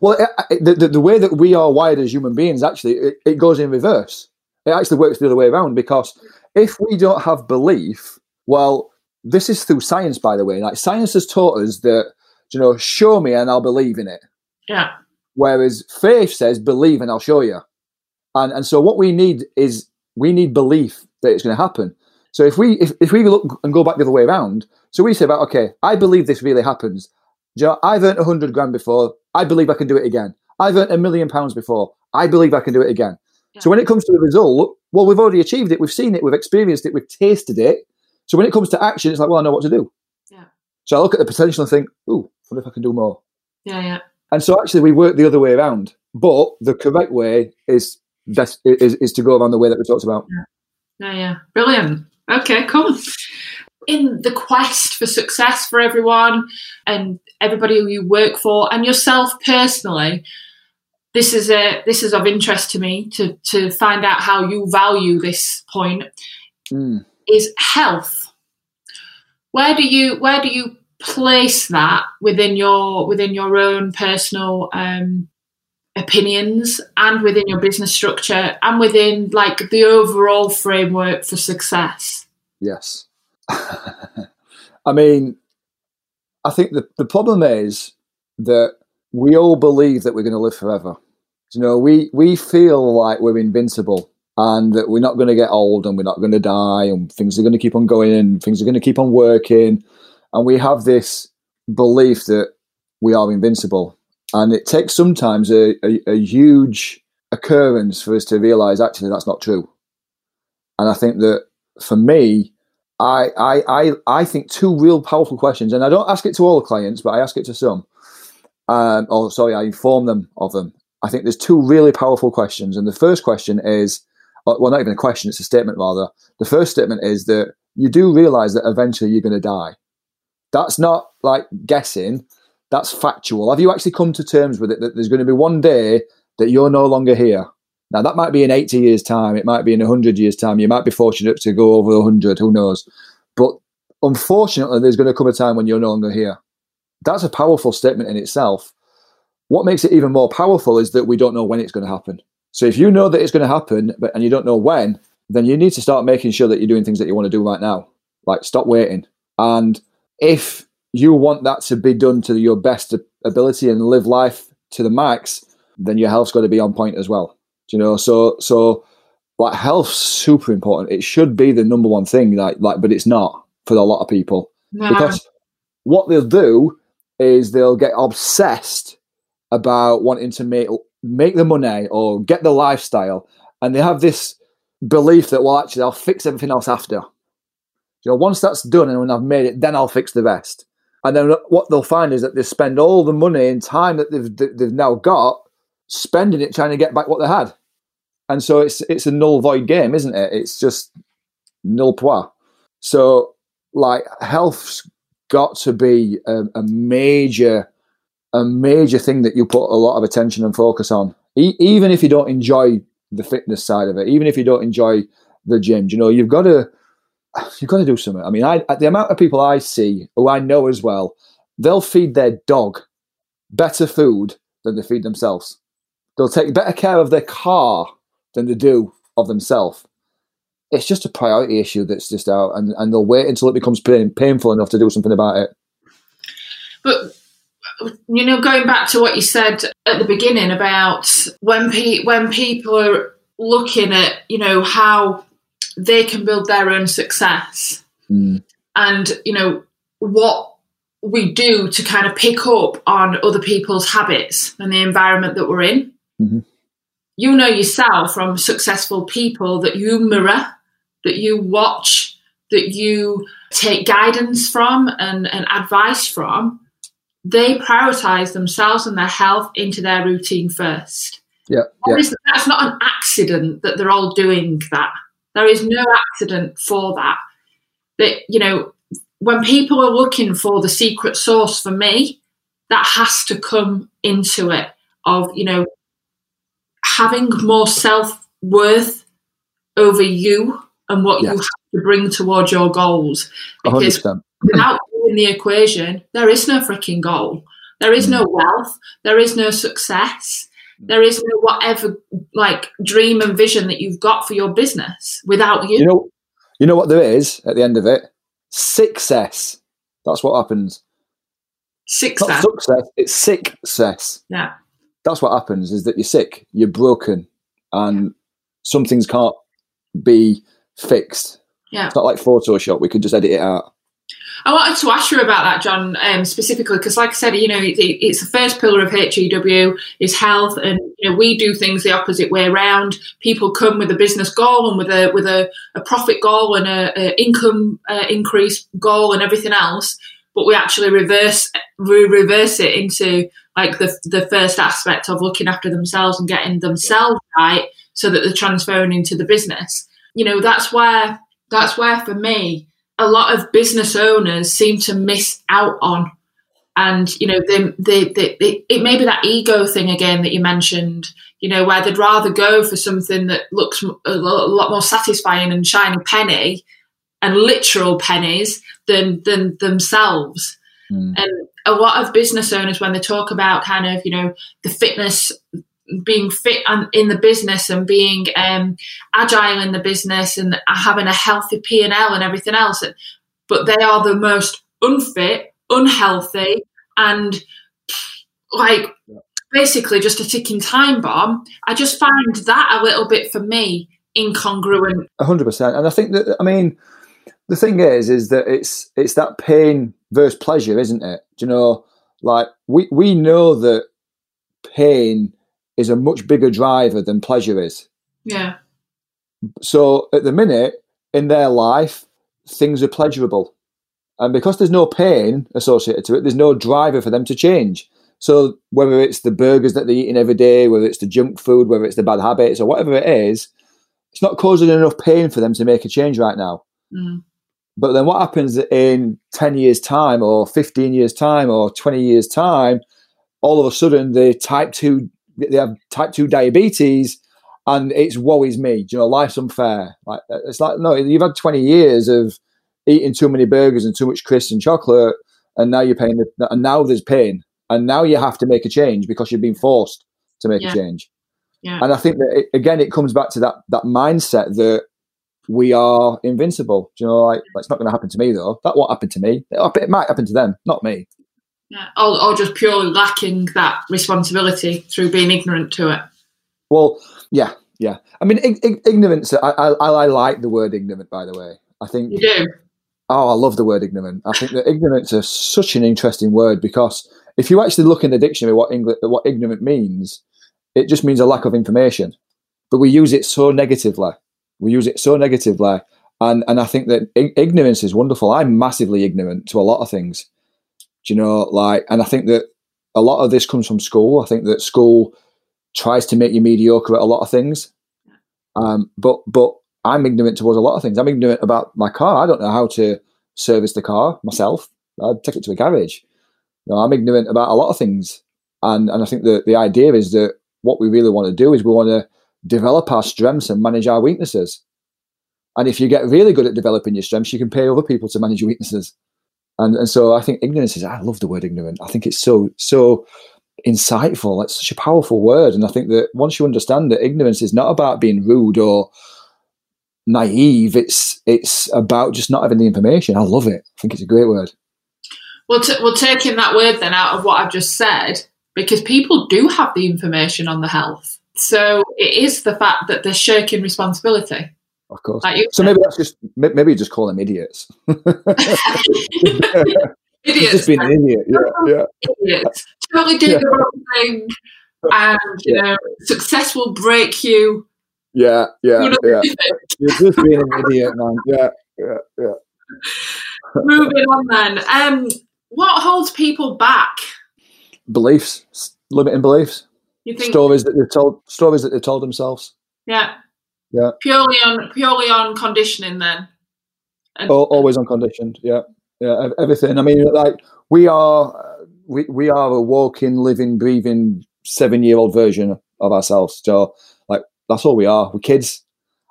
well, it, the, the way that we are wired as human beings, actually, it, it goes in reverse. It actually works the other way around because if we don't have belief, well, this is through science, by the way. Like science has taught us that, you know, show me and I'll believe in it. Yeah. Whereas faith says, believe and I'll show you. And and so what we need is we need belief that it's going to happen. So if we if, if we look and go back the other way around, so we say about okay, I believe this really happens. You know, I've earned a hundred grand before. I believe I can do it again. I've earned a million pounds before. I believe I can do it again. Yeah. So when it comes to the result, well, we've already achieved it. We've seen it. We've experienced it. We've tasted it. So when it comes to action, it's like, well, I know what to do. Yeah. So I look at the potential and think, ooh, what if I can do more? Yeah, yeah. And so actually, we work the other way around. But the correct way is is, is to go around the way that we talked about. Yeah, yeah, yeah. brilliant. Okay, cool. In the quest for success for everyone and everybody who you work for and yourself personally, this is a this is of interest to me to to find out how you value this point. Mm. Is health. Where do you where do you place that within your within your own personal um, opinions and within your business structure and within like the overall framework for success? Yes. I mean i think the, the problem is that we all believe that we're going to live forever. You know we we feel like we're invincible and that we're not going to get old and we're not going to die and things are going to keep on going and things are going to keep on working. And we have this belief that we are invincible and it takes sometimes a, a, a huge occurrence for us to realize actually that's not true. And I think that for me, I, I, I, I think two real powerful questions, and I don't ask it to all the clients, but I ask it to some. Um, or sorry, I inform them of them. I think there's two really powerful questions, and the first question is, uh, well, not even a question; it's a statement rather. The first statement is that you do realize that eventually you're going to die. That's not like guessing that's factual. Have you actually come to terms with it that there's going to be one day that you're no longer here? Now, that might be in 80 years' time, it might be in 100 years' time. You might be fortunate to go over 100, who knows? But unfortunately, there's going to come a time when you're no longer here. That's a powerful statement in itself. What makes it even more powerful is that we don't know when it's going to happen. So if you know that it's going to happen, but and you don't know when, then you need to start making sure that you're doing things that you want to do right now. Like stop waiting. And if you want that to be done to your best ability and live life to the max, then your health's got to be on point as well. You know, so so like health's super important. It should be the number one thing, like like, but it's not for a lot of people no. because what they'll do is they'll get obsessed about wanting to make make the money or get the lifestyle, and they have this belief that well, actually, I'll fix everything else after. You know, once that's done and when I've made it, then I'll fix the rest. And then what they'll find is that they spend all the money and time that they've they've now got spending it trying to get back what they had. And so it's it's a null void game, isn't it? It's just null pois. So like health's got to be a, a major a major thing that you put a lot of attention and focus on. E- even if you don't enjoy the fitness side of it, even if you don't enjoy the gym, you know, you've got to you've got to do something. I mean, I, the amount of people I see who I know as well, they'll feed their dog better food than they feed themselves. They'll take better care of their car than they do of themselves. It's just a priority issue that's just out, and, and they'll wait until it becomes pain, painful enough to do something about it. But you know, going back to what you said at the beginning about when pe- when people are looking at you know how they can build their own success, Mm. and you know what we do to kind of pick up on other people's habits and the environment that we're in. Mhm. You know yourself from successful people that you mirror, that you watch, that you take guidance from and, and advice from. They prioritize themselves and their health into their routine first. Yeah, yeah, that's not an accident that they're all doing that. There is no accident for that. That you know, when people are looking for the secret sauce for me, that has to come into it of you know having more self worth over you and what you have to bring towards your goals. Because percent. without doing the equation, there is no freaking goal. There is no mm. wealth. There is no success. There is no whatever like dream and vision that you've got for your business without you. You know, you know what there is at the end of it? Success. That's what happens. Not Success. success. It's success. Yeah. That's what happens. Is that you're sick, you're broken, and some things can't be fixed. Yeah. It's not like Photoshop. We can just edit it out. I wanted to ask you about that, John, um, specifically because, like I said, you know, it, it- it's the first pillar of HEW is health, and you know, we do things the opposite way around. People come with a business goal and with a with a, a profit goal and a, a income uh, increase goal and everything else, but we actually reverse we reverse it into like the the first aspect of looking after themselves and getting themselves right, so that they're transferring into the business. You know, that's where that's where for me a lot of business owners seem to miss out on. And you know, they, they, they, they, it may be that ego thing again that you mentioned. You know, where they'd rather go for something that looks a lot more satisfying and shiny penny, and literal pennies than than themselves. Mm. And a lot of business owners, when they talk about kind of you know the fitness being fit in the business and being um, agile in the business and having a healthy P and everything else, but they are the most unfit, unhealthy, and like basically just a ticking time bomb. I just find that a little bit for me incongruent. A hundred percent. And I think that I mean, the thing is, is that it's it's that pain versus pleasure, isn't it? Do you know, like we we know that pain is a much bigger driver than pleasure is. Yeah, So at the minute in their life, things are pleasurable. And because there's no pain associated to it, there's no driver for them to change. So whether it's the burgers that they're eating every day, whether it's the junk food, whether it's the bad habits or whatever it is, it's not causing enough pain for them to make a change right now. Mm. But then what happens in 10 years' time or 15 years' time or 20 years' time, all of a sudden the type 2 they have type 2 diabetes and it's woe is me. Do you know, life's unfair. Like uh, it's like no, you've had 20 years of eating too many burgers and too much crisps and chocolate and now you're paying the, and now there's pain and now you have to make a change because you've been forced to make Yeah. a change. yeah, And I think that it, again, it comes back to that that mindset that we are invincible. Do you know, like it's not going to happen to me though. That won't happen to me. It might happen to them, not me. Yeah. Or, or just purely lacking that responsibility through being ignorant to it. Well, yeah, yeah. I mean, ig- ig- ignorance. I, I I like the word ignorant. By the way, I think. You do. Oh, I love the word ignorant. I think that ignorance is such an interesting word because if you actually look in the dictionary what Engl- what ignorant means, it just means a lack of information. But we use it so negatively. We use it so negatively, and and I think that ig- ignorance is wonderful. I'm massively ignorant to a lot of things. Do you know, like, and I think that a lot of this comes from school. I think that school tries to make you mediocre at a lot of things. Um, but but I'm ignorant towards a lot of things. I'm ignorant about my car. I don't know how to service the car myself. I'd take it to a garage. You know, I'm ignorant about a lot of things. And and I think that the idea is that what we really want to do is we want to develop our strengths and manage our weaknesses. And if you get really good at developing your strengths, you can pay other people to manage your weaknesses. And and so I think ignorance is I love the word ignorant. I think it's so so insightful. It's such a powerful word. And I think that once you understand that ignorance is not about being rude or naive, it's it's about just not having the information. I love it. I think it's a great word. Well, t- well, taking that word then out of what I've just said, because people do have the information on the health. So it is the fact that they're shirking responsibility. Of course. So maybe that's just maybe just call them idiots. idiots. Just being an idiot. Yeah, yeah. Idiots. Totally doing yeah. the wrong thing, and you yeah. know, success will break you. Yeah, yeah, yeah. You're just being an idiot, man. Yeah, yeah, yeah. Moving on then. Um, what holds people back? Beliefs, limiting beliefs. You think stories that they've told, stories that they've told themselves. Yeah. Yeah. Purely on purely on conditioning then. And, always on conditioned. Yeah. Yeah. Everything. I mean, like we are, we we are a walking, living, breathing seven year old version of ourselves. So, like, that's all we are. We're kids.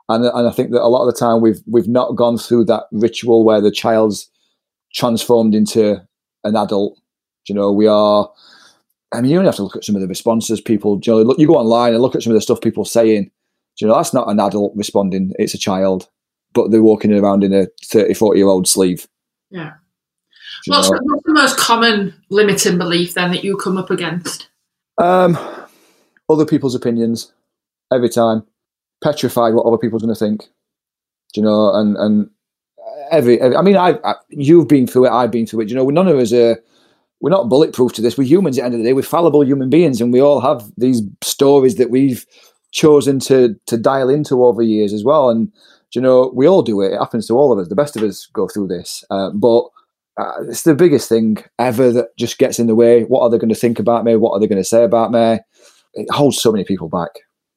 And, and I think that a lot of the time we've we've not gone through that ritual where the child's transformed into an adult. You know, we are. I mean, you only have to look at some of the responses people. You know, look, you go online and look at some of the stuff people saying. You know, that's not an adult responding; it's a child, but they're walking around in a 30, 40 year old sleeve. Yeah. What's the, what's the, most common limiting belief then that you come up against? Um, other people's opinions every time, petrified what other people's going to think. Do you know, and and every, every I mean, I, I, you've been through it, I've been through it. Do you know, we none of us are. We're not bulletproof to this. We're humans at the end of the day. We're fallible human beings, and we all have these stories that we've chosen to to dial into over years as well. And you know, we all do it. It happens to all of us. The best of us go through this, uh, but uh, it's the biggest thing ever that just gets in the way. What are they going to think about me? What are they going to say about me? It holds so many people back.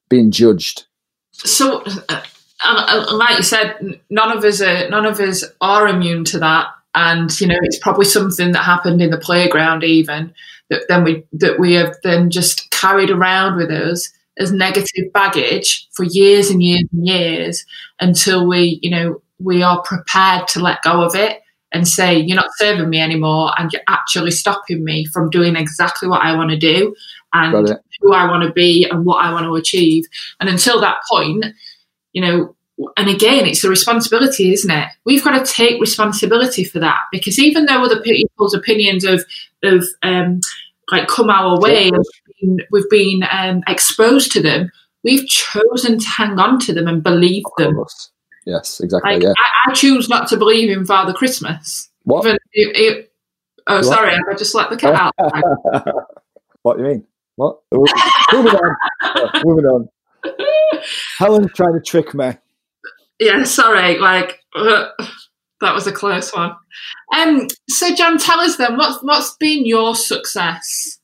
Being judged. So, uh, like you said, none of us are none of us are immune to that, and you know, it's probably something that happened in the playground, even that then we that we have then just carried around with us as negative baggage for years and years and years until we, you know, we are prepared to let go of it and say, you're not serving me anymore and you're actually stopping me from doing exactly what I want to do and who I want to be and what I want to achieve. And until that point, you know, and again, it's a responsibility, isn't it? We've got to take responsibility for that because even though other people's opinions of of um, like come our way and been, we've been um, exposed to them, we've chosen to hang on to them and believe them. Yes, exactly. Like, yeah. I, I, choose not to believe in Father Christmas. What? Even, it, it, oh, what? sorry, I just let the cat out. what do you mean? What? moving on. Moving on. Helen's trying to trick me. Yeah, sorry. Like. Uh, that was a close one. Um, so, John, tell us then what's what's been your success?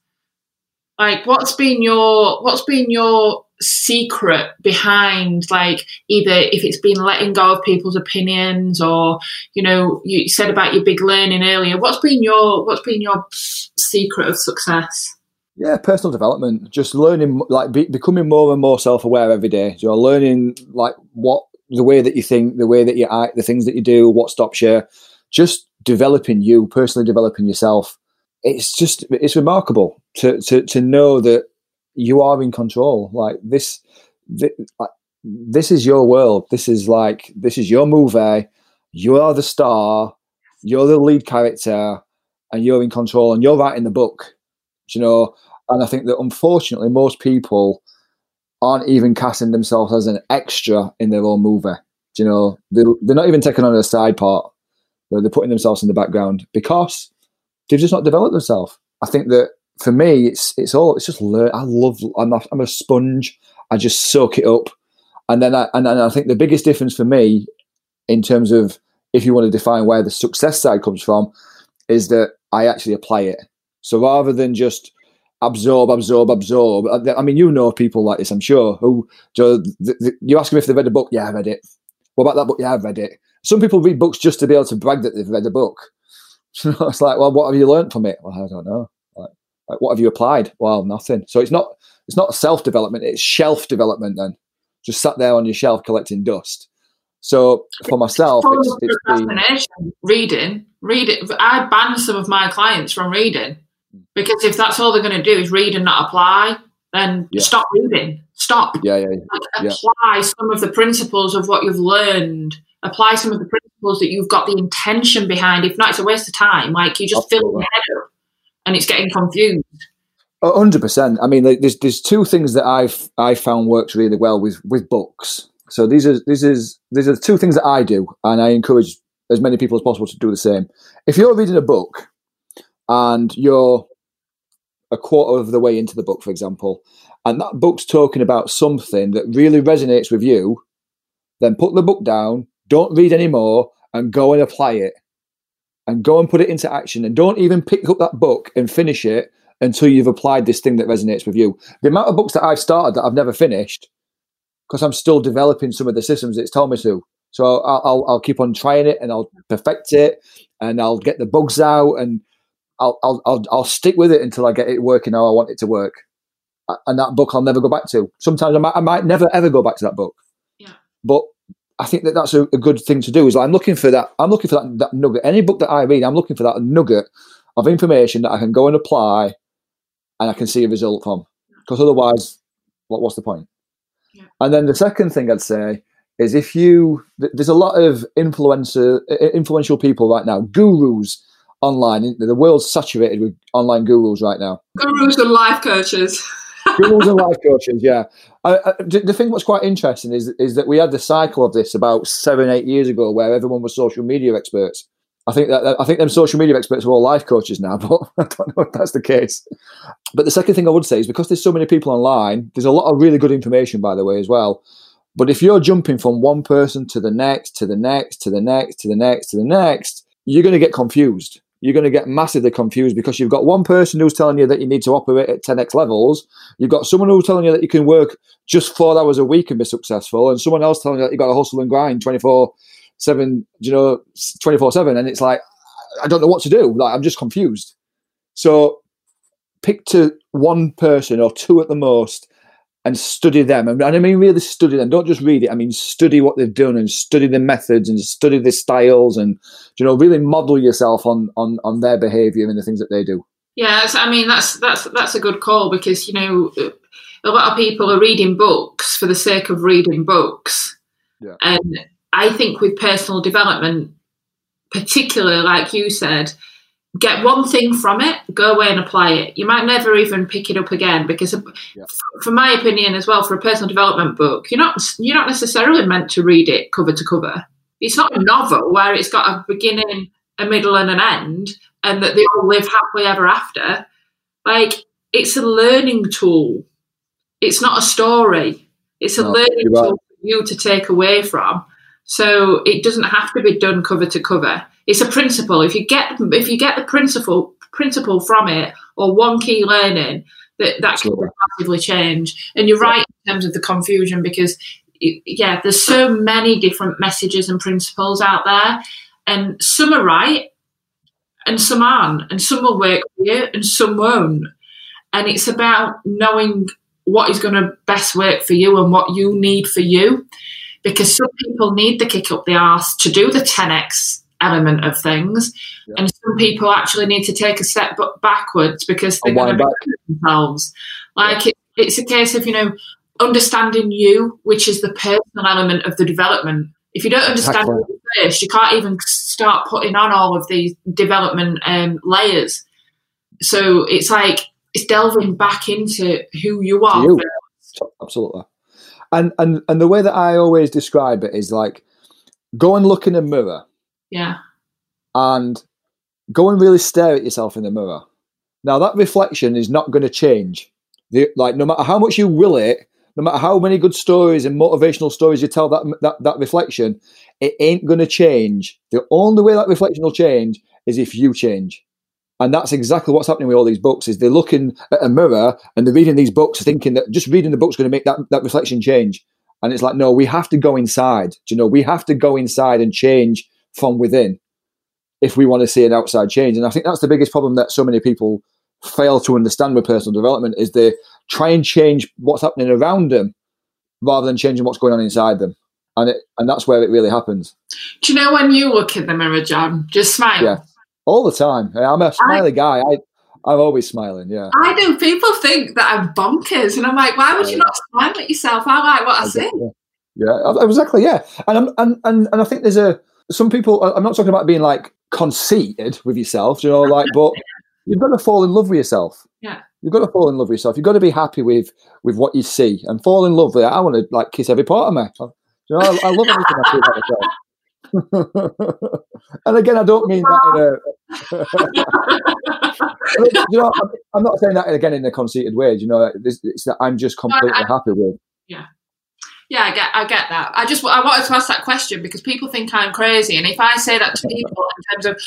Like, what's been your what's been your secret behind like either if it's been letting go of people's opinions or you know you said about your big learning earlier what's been your what's been your secret of success? Yeah personal development just learning like be, becoming more and more self-aware every day. You're learning like what the way that you think, the way that you act, the things that you do, what stops you, just developing you, personally developing yourself. It's just it's remarkable to to to know that you are in control. Like this, this, is your world. This is like this is your movie. You are the star. You're the lead character, and you're in control. And you're writing the book. You know, and I think that unfortunately most people aren't even casting themselves as an extra in their own movie. You know, they're, not even taking on a side part. They're putting themselves in the background because they've just not developed themselves. I think that for me, it's it's all it's just learn. I love. I'm a, I'm a sponge. I just soak it up, and then I and, and I think the biggest difference for me, in terms of if you want to define where the success side comes from, is that I actually apply it. So rather than just absorb, absorb, absorb. Uh, I mean, you know people like this, I'm sure. Who you, you ask them if they've read a book? Yeah, I read it. What about that book? Yeah, I've read it. Some people read books just to be able to brag that they've read a book. it's like, well, what have you learned from it? Well, I don't know. Like, like what have you applied? Well, nothing. So it's not it's not self development. It's shelf development. Then just sat there on your shelf collecting dust. So for myself, it's, it's reading, reading. I ban some of my clients from reading hmm. Because if that's all they're going to do is read and not apply, then Yeah. stop reading. Stop. Yeah, yeah, Like, Yeah. apply some of the principles of what you've learned. Apply some of the principles that you've got the intention behind. If not, it's a waste of time. Like you just fill Absolutely. your head up, and it's getting confused. Hundred percent. I mean, like, there's there's two things that I've I found works really well with with books. So these are these is these are the two things that I do, and I encourage as many people as possible to do the same. If you're reading a book and you're a quarter of the way into the book, for example, and that book's talking about something that really resonates with you, then put the book down, don't read anymore, and go and apply it. And go and put it into action. And don't even pick up that book and finish it until you've applied this thing that resonates with you. The amount of books that I've started that I've never finished, because I'm still developing some of the systems it's told me to. So I'll, I'll, I'll keep on trying it and I'll perfect it and I'll get the bugs out and I'll, I'll, I'll, I'll stick with it until I get it working how I want it to work. And that book I'll never go back to. Sometimes I might, I might never ever go back to that book. Yeah. But I think that that's a, a good thing to do. Is like I'm looking for that. I'm looking for that, that nugget. Any book that I read, I'm looking for that nugget of information that I can go and apply, and I can see a result from. Because otherwise, what, what's the point? Yeah. And then the second thing I'd say is if you th- there's a lot of influencer influential people right now, gurus online. The world's saturated with online gurus right now Gurus and life coaches. gurus and life coaches. Yeah, I, I, the thing what's quite interesting is is that we had the cycle of this about seven, eight years ago, where everyone was social media experts. I think that I think them social media experts are all life coaches now, but I don't know if that's the case. But the second thing I would say is because there's so many people online, there's a lot of really good information, by the way, as well. But if you're jumping from one person to the next, to the next, to the next, to the next, to the next, you're going to get confused. You're going to get massively confused because you've got one person who's telling you that you need to operate at 10x levels. You've got someone who's telling you that you can work just four hours a week and be successful, and someone else telling you that you've got to hustle and grind 24 7, you know, 24 7. And it's like, I don't know what to do. Like, I'm just confused. So pick to one person or two at the most and study them. And I mean, really study them. Don't just read it. I mean, study what they've done and study the methods and study the styles and, you know, really model yourself on, on, on their behavior and the things that they do. Yeah, I mean that's that's that's a good call because you know a lot of people are reading books for the sake of reading books, Yeah. and I think with personal development, particularly like you said, get one thing from it, go away and apply it. You might never even pick it up again because, Yeah. for my opinion as well, for a personal development book, you're not you're not necessarily meant to read it cover to cover. It's not a novel where it's got a beginning, a middle, and an end, and that they all live happily ever after. Like it's a learning tool. It's not a story. It's a No, learning tool for you to take away from. So it doesn't have to be done cover to cover. It's a principle. If you get if you get the principle principle from it or one key learning, that that can Absolutely. massively change. And you're right in terms of the confusion because yeah, there's so many different messages and principles out there, and some are right, and some aren't, and some will work for you, and some won't. And it's about knowing what is going to best work for you and what you need for you, because some people need the kick up the arse to do the 10x element of things, Yeah. and some people actually need to take a step backwards because they're going to themselves. Like it, it's a case of you know understanding you, which is the personal element of the development. If you don't understand Exactly. you first, you can't even start putting on all of these development um, layers. So it's like it's delving back into who you are. You. Absolutely. And, and, and the way that I always describe it is like, go and look in a mirror Yeah, and go and really stare at yourself in the mirror. Now that reflection is not going to change. The, like no matter how much you will it, no matter how many good stories and motivational stories you tell that that, that reflection, it ain't going to change. The only way that reflection will change is if you change. And that's exactly what's happening with all these books. Is they're looking at a mirror and they're reading these books, thinking that just reading the book's going to make that, that reflection change. And it's like, no, we have to go inside. Do you know, we have to go inside and change from within if we want to see an outside change. And I think that's the biggest problem that so many people fail to understand with personal development is they try and change what's happening around them rather than changing what's going on inside them. And it, and that's where it really happens do you know when you look in the mirror, John? Just smile. Yeah. All the time. I'm a smiley guy. I I'm always smiling. Yeah, I do. People think that I'm bonkers, and I'm like, why would you not smile at yourself? I like what I see. Yeah, exactly. Yeah, and I'm, and and and I think there's a some people. I'm not talking about being like conceited with yourself, you know, like, but you've got to fall in love with yourself. Yeah. You've got to fall in love with yourself. You've got to be happy with with what you see and fall in love with it. I want to like kiss every part of me. You know, I, I love everything I see about myself. and again, I don't mean that in a. you know, I'm, not saying that again in a conceited way. You know, it's, it's that I'm just completely I, happy with. Yeah, yeah, I get, I get that. I just, I wanted to ask that question because people think I'm crazy, and if I say that to people in terms of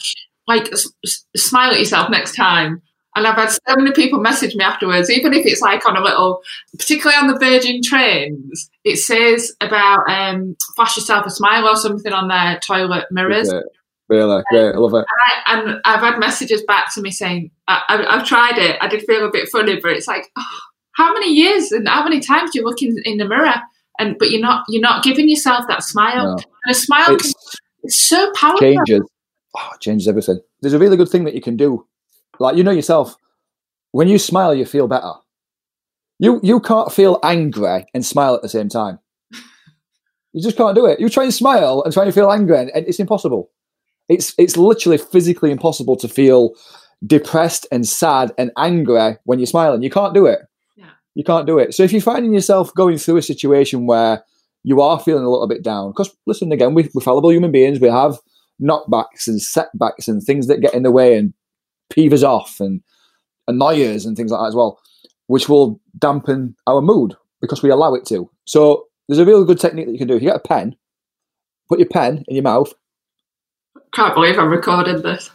like, s- smile at yourself next time, and I've had so many people message me afterwards, even if it's like on a little, particularly on the Virgin trains, it says about um, flash yourself a smile or something on their toilet mirrors. Really, great, I love it. And, I, have had messages back to me saying, I, have tried it. I did feel a bit funny, but it's like, oh, how many years and how many times do you look in, in the mirror and but you're not you're not giving yourself that smile. No. And a smile it's, can, it's so powerful. Changes. Oh, changes everything. There's a really good thing that you can do. Like you know yourself, when you smile, you feel better. You you can't feel angry and smile at the same time. You just can't do it. You try and smile and try and feel angry, and it's impossible. It's it's literally physically impossible to feel depressed and sad and angry when you're smiling. You can't do it. Yeah. You can't do it. So if you're finding yourself going through a situation where you are feeling a little bit down, because listen again, we, we're fallible human beings. We have knockbacks and setbacks and things that get in the way and peeve us off and annoy us and things like that as well, which will dampen our mood because we allow it to. So there's a really good technique that you can do. If you get a pen, put your pen in your mouth. Can't believe I'm recording this.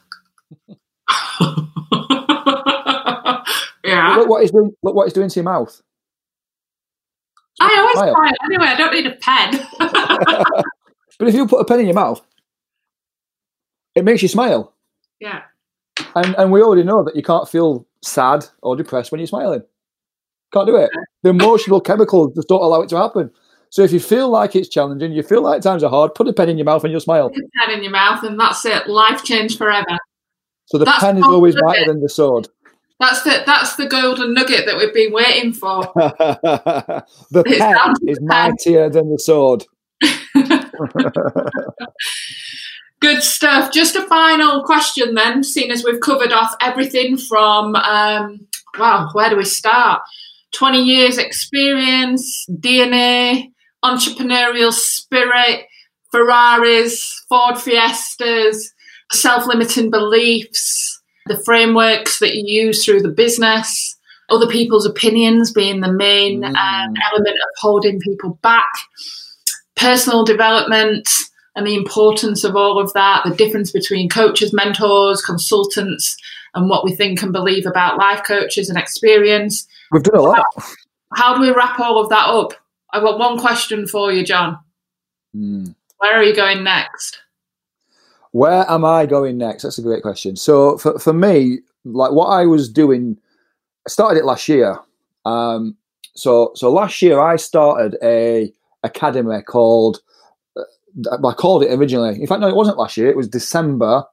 yeah. Look what he's doing. Look what he's doing to your mouth. I always try it anyway. I don't need a pen. but if you put a pen in your mouth, it makes you smile. Yeah. And and we already know that you can't feel sad or depressed when you're smiling. Can't do it. The emotional chemicals just don't allow it to happen. So if you feel like it's challenging, you feel like times are hard, put a pen in your mouth and you'll smile. Put a pen in your mouth and that's it. Life changed forever. So the that's pen is always mightier than the sword. That's the that's the golden nugget that we've been waiting for. the it's pen is mightier than the sword. Good stuff. Just a final question then, seeing as we've covered off everything from, um, wow, where do we start? 20 years experience, DNA, entrepreneurial spirit, Ferraris, Ford Fiestas, self limiting beliefs, the frameworks that you use through the business, other people's opinions being the main mm. um, element of holding people back, personal development and the importance of all of that, the difference between coaches, mentors, consultants, and what we think and believe about life coaches and experience. We've done a lot. How, how do we wrap all of that up? I've got one question for you, John. Mm. Where are you going next? Where am I going next? That's a great question. So for, for me, like what I was doing, I started it last year. Um, so so last year I started a academy called I called it originally. In fact, no, it wasn't last year. It was December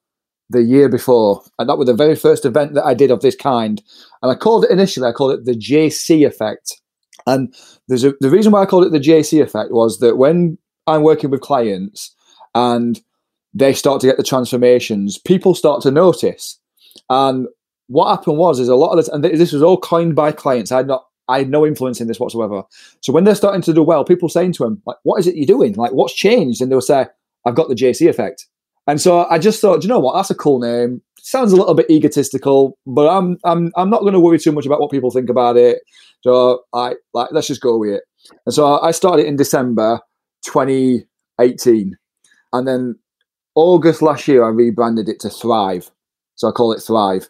the year before, and that was the very first event that I did of this kind. And I called it initially. I called it the JC effect. And there's a, the reason why I called it the JC effect was that when I'm working with clients and they start to get the transformations, people start to notice. And what happened was, is a lot of this, and this was all coined by clients. I had not I had no influence in this whatsoever. So when they're starting to do well, people saying to him, like, what is it you're doing? Like, what's changed? And they'll say, I've got the JC effect. And so I just thought, you know what? That's a cool name. sounds a little bit egotistical, but I'm I'm I'm not going to worry too much about what people think about it. So I like let's just go with it. And so I started in December 2018, and then August last year I rebranded it to Thrive. So I call it Thrive.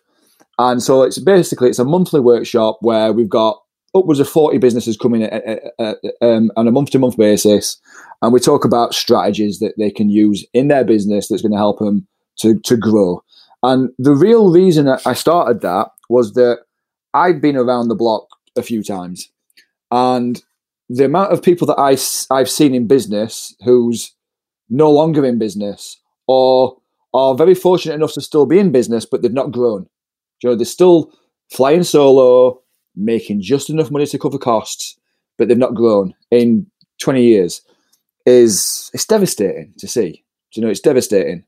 And so it's basically it's a monthly workshop where we've got upwards of 40 businesses coming eh, eh, eh, um, on a month to month basis. And we talk about strategies that they can use in their business that's going to help them to, to grow. And the real reason I started that was that I'd been around the block a few times. And the amount of people that I, I've seen in business who's no longer in business or are very fortunate enough to still be in business, but they've not grown. You know, they're still flying solo, making just enough money to cover costs, but they've not grown in 20 years is it's devastating to see. Do you know, it's devastating.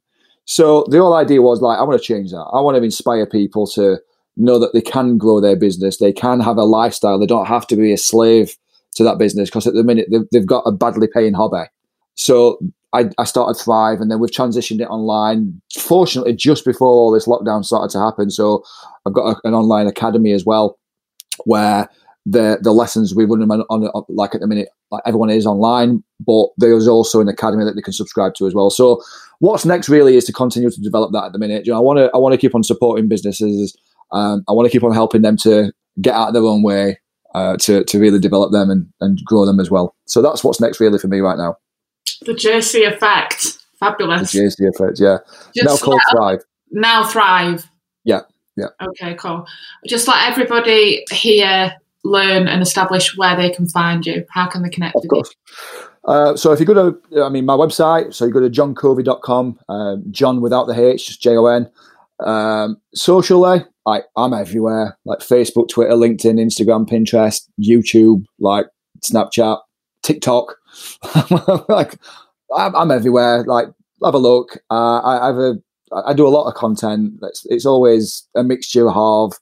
So the whole idea was like, I want to change that. I want to inspire people to know that they can grow their business. They can have a lifestyle. They don't have to be a slave to that business because at the minute they've, they've got a badly paying hobby. So I, I, started Thrive and then we've transitioned it online. Fortunately, just before all this lockdown started to happen. So I've got a, an online academy as well where the the lessons we run them on, on, like at the minute like everyone is online but there's also an academy that they can subscribe to as well. So what's next really is to continue to develop that at the minute. You know i want to i want to keep on supporting businesses um, i want to keep on helping them to get out of their own way uh, to, to really develop them and, and grow them as well. So that's what's next really for me right now. The JC effect. Fabulous. The JC effect yeah. Just now called thrive. Now thrive. Yeah yeah. Okay, cool. Just let everybody here learn and establish where they can find you. How can they connect of with course. you? Uh, so if you go to, I mean, my website, so you go to johncovey.com, um, John without the H, just J O N. Um, socially, I, I'm everywhere, like Facebook, Twitter, LinkedIn, Instagram, Pinterest, YouTube, like Snapchat, TikTok. like, I'm, I'm, everywhere. Like, have a look. Uh, I, I have a I do a lot of content. It's, it's always a mixture of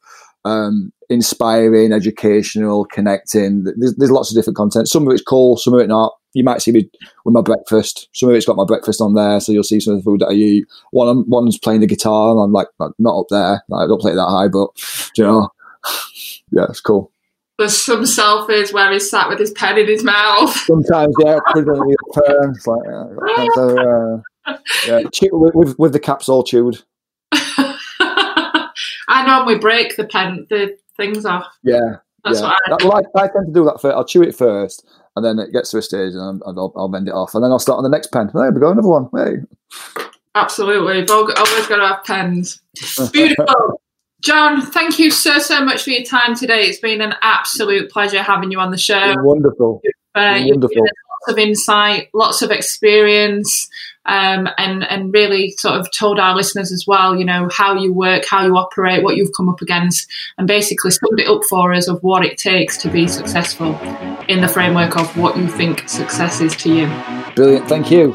um, inspiring, educational, connecting. There's, there's, lots of different content. Some of it's cool, some of it not. You might see me with my breakfast. Some of it's got my breakfast on there, so you'll see some of the food that I eat. One, one's playing the guitar, and I'm like, not up there. I don't play that high, but you know, yeah, it's cool. There's some selfies where he's sat with his pen in his mouth. Sometimes, yeah, put it on It's like, uh, yeah, with, with the caps all chewed. I normally break the pen, the things off. Yeah, That's yeah. I, well, I, I, tend to do that first. I'll chew it first, and then it gets to a stage, and I'll, I'll bend it off, and then I'll start on the next pen. There we go, another one. Hey. Absolutely, We've always got to have pens. Beautiful. John, thank you so so much for your time today. It's been an absolute pleasure having you on the show. Wonderful. Uh, Wonderful. Lots of insight, lots of experience um, and and really sort of told our listeners as well, you know, how you work, how you operate, what you've come up against, and basically summed it up for us of what it takes to be successful in the framework of what you think success is to you. Brilliant, thank you.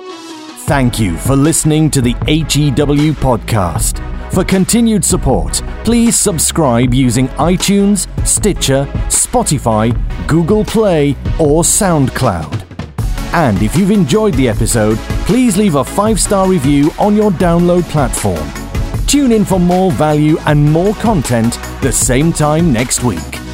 Thank you for listening to the HEW podcast. For continued support, please subscribe using iTunes, Stitcher, Spotify, Google Play, or SoundCloud. And if you've enjoyed the episode, please leave a five star review on your download platform. Tune in for more value and more content the same time next week.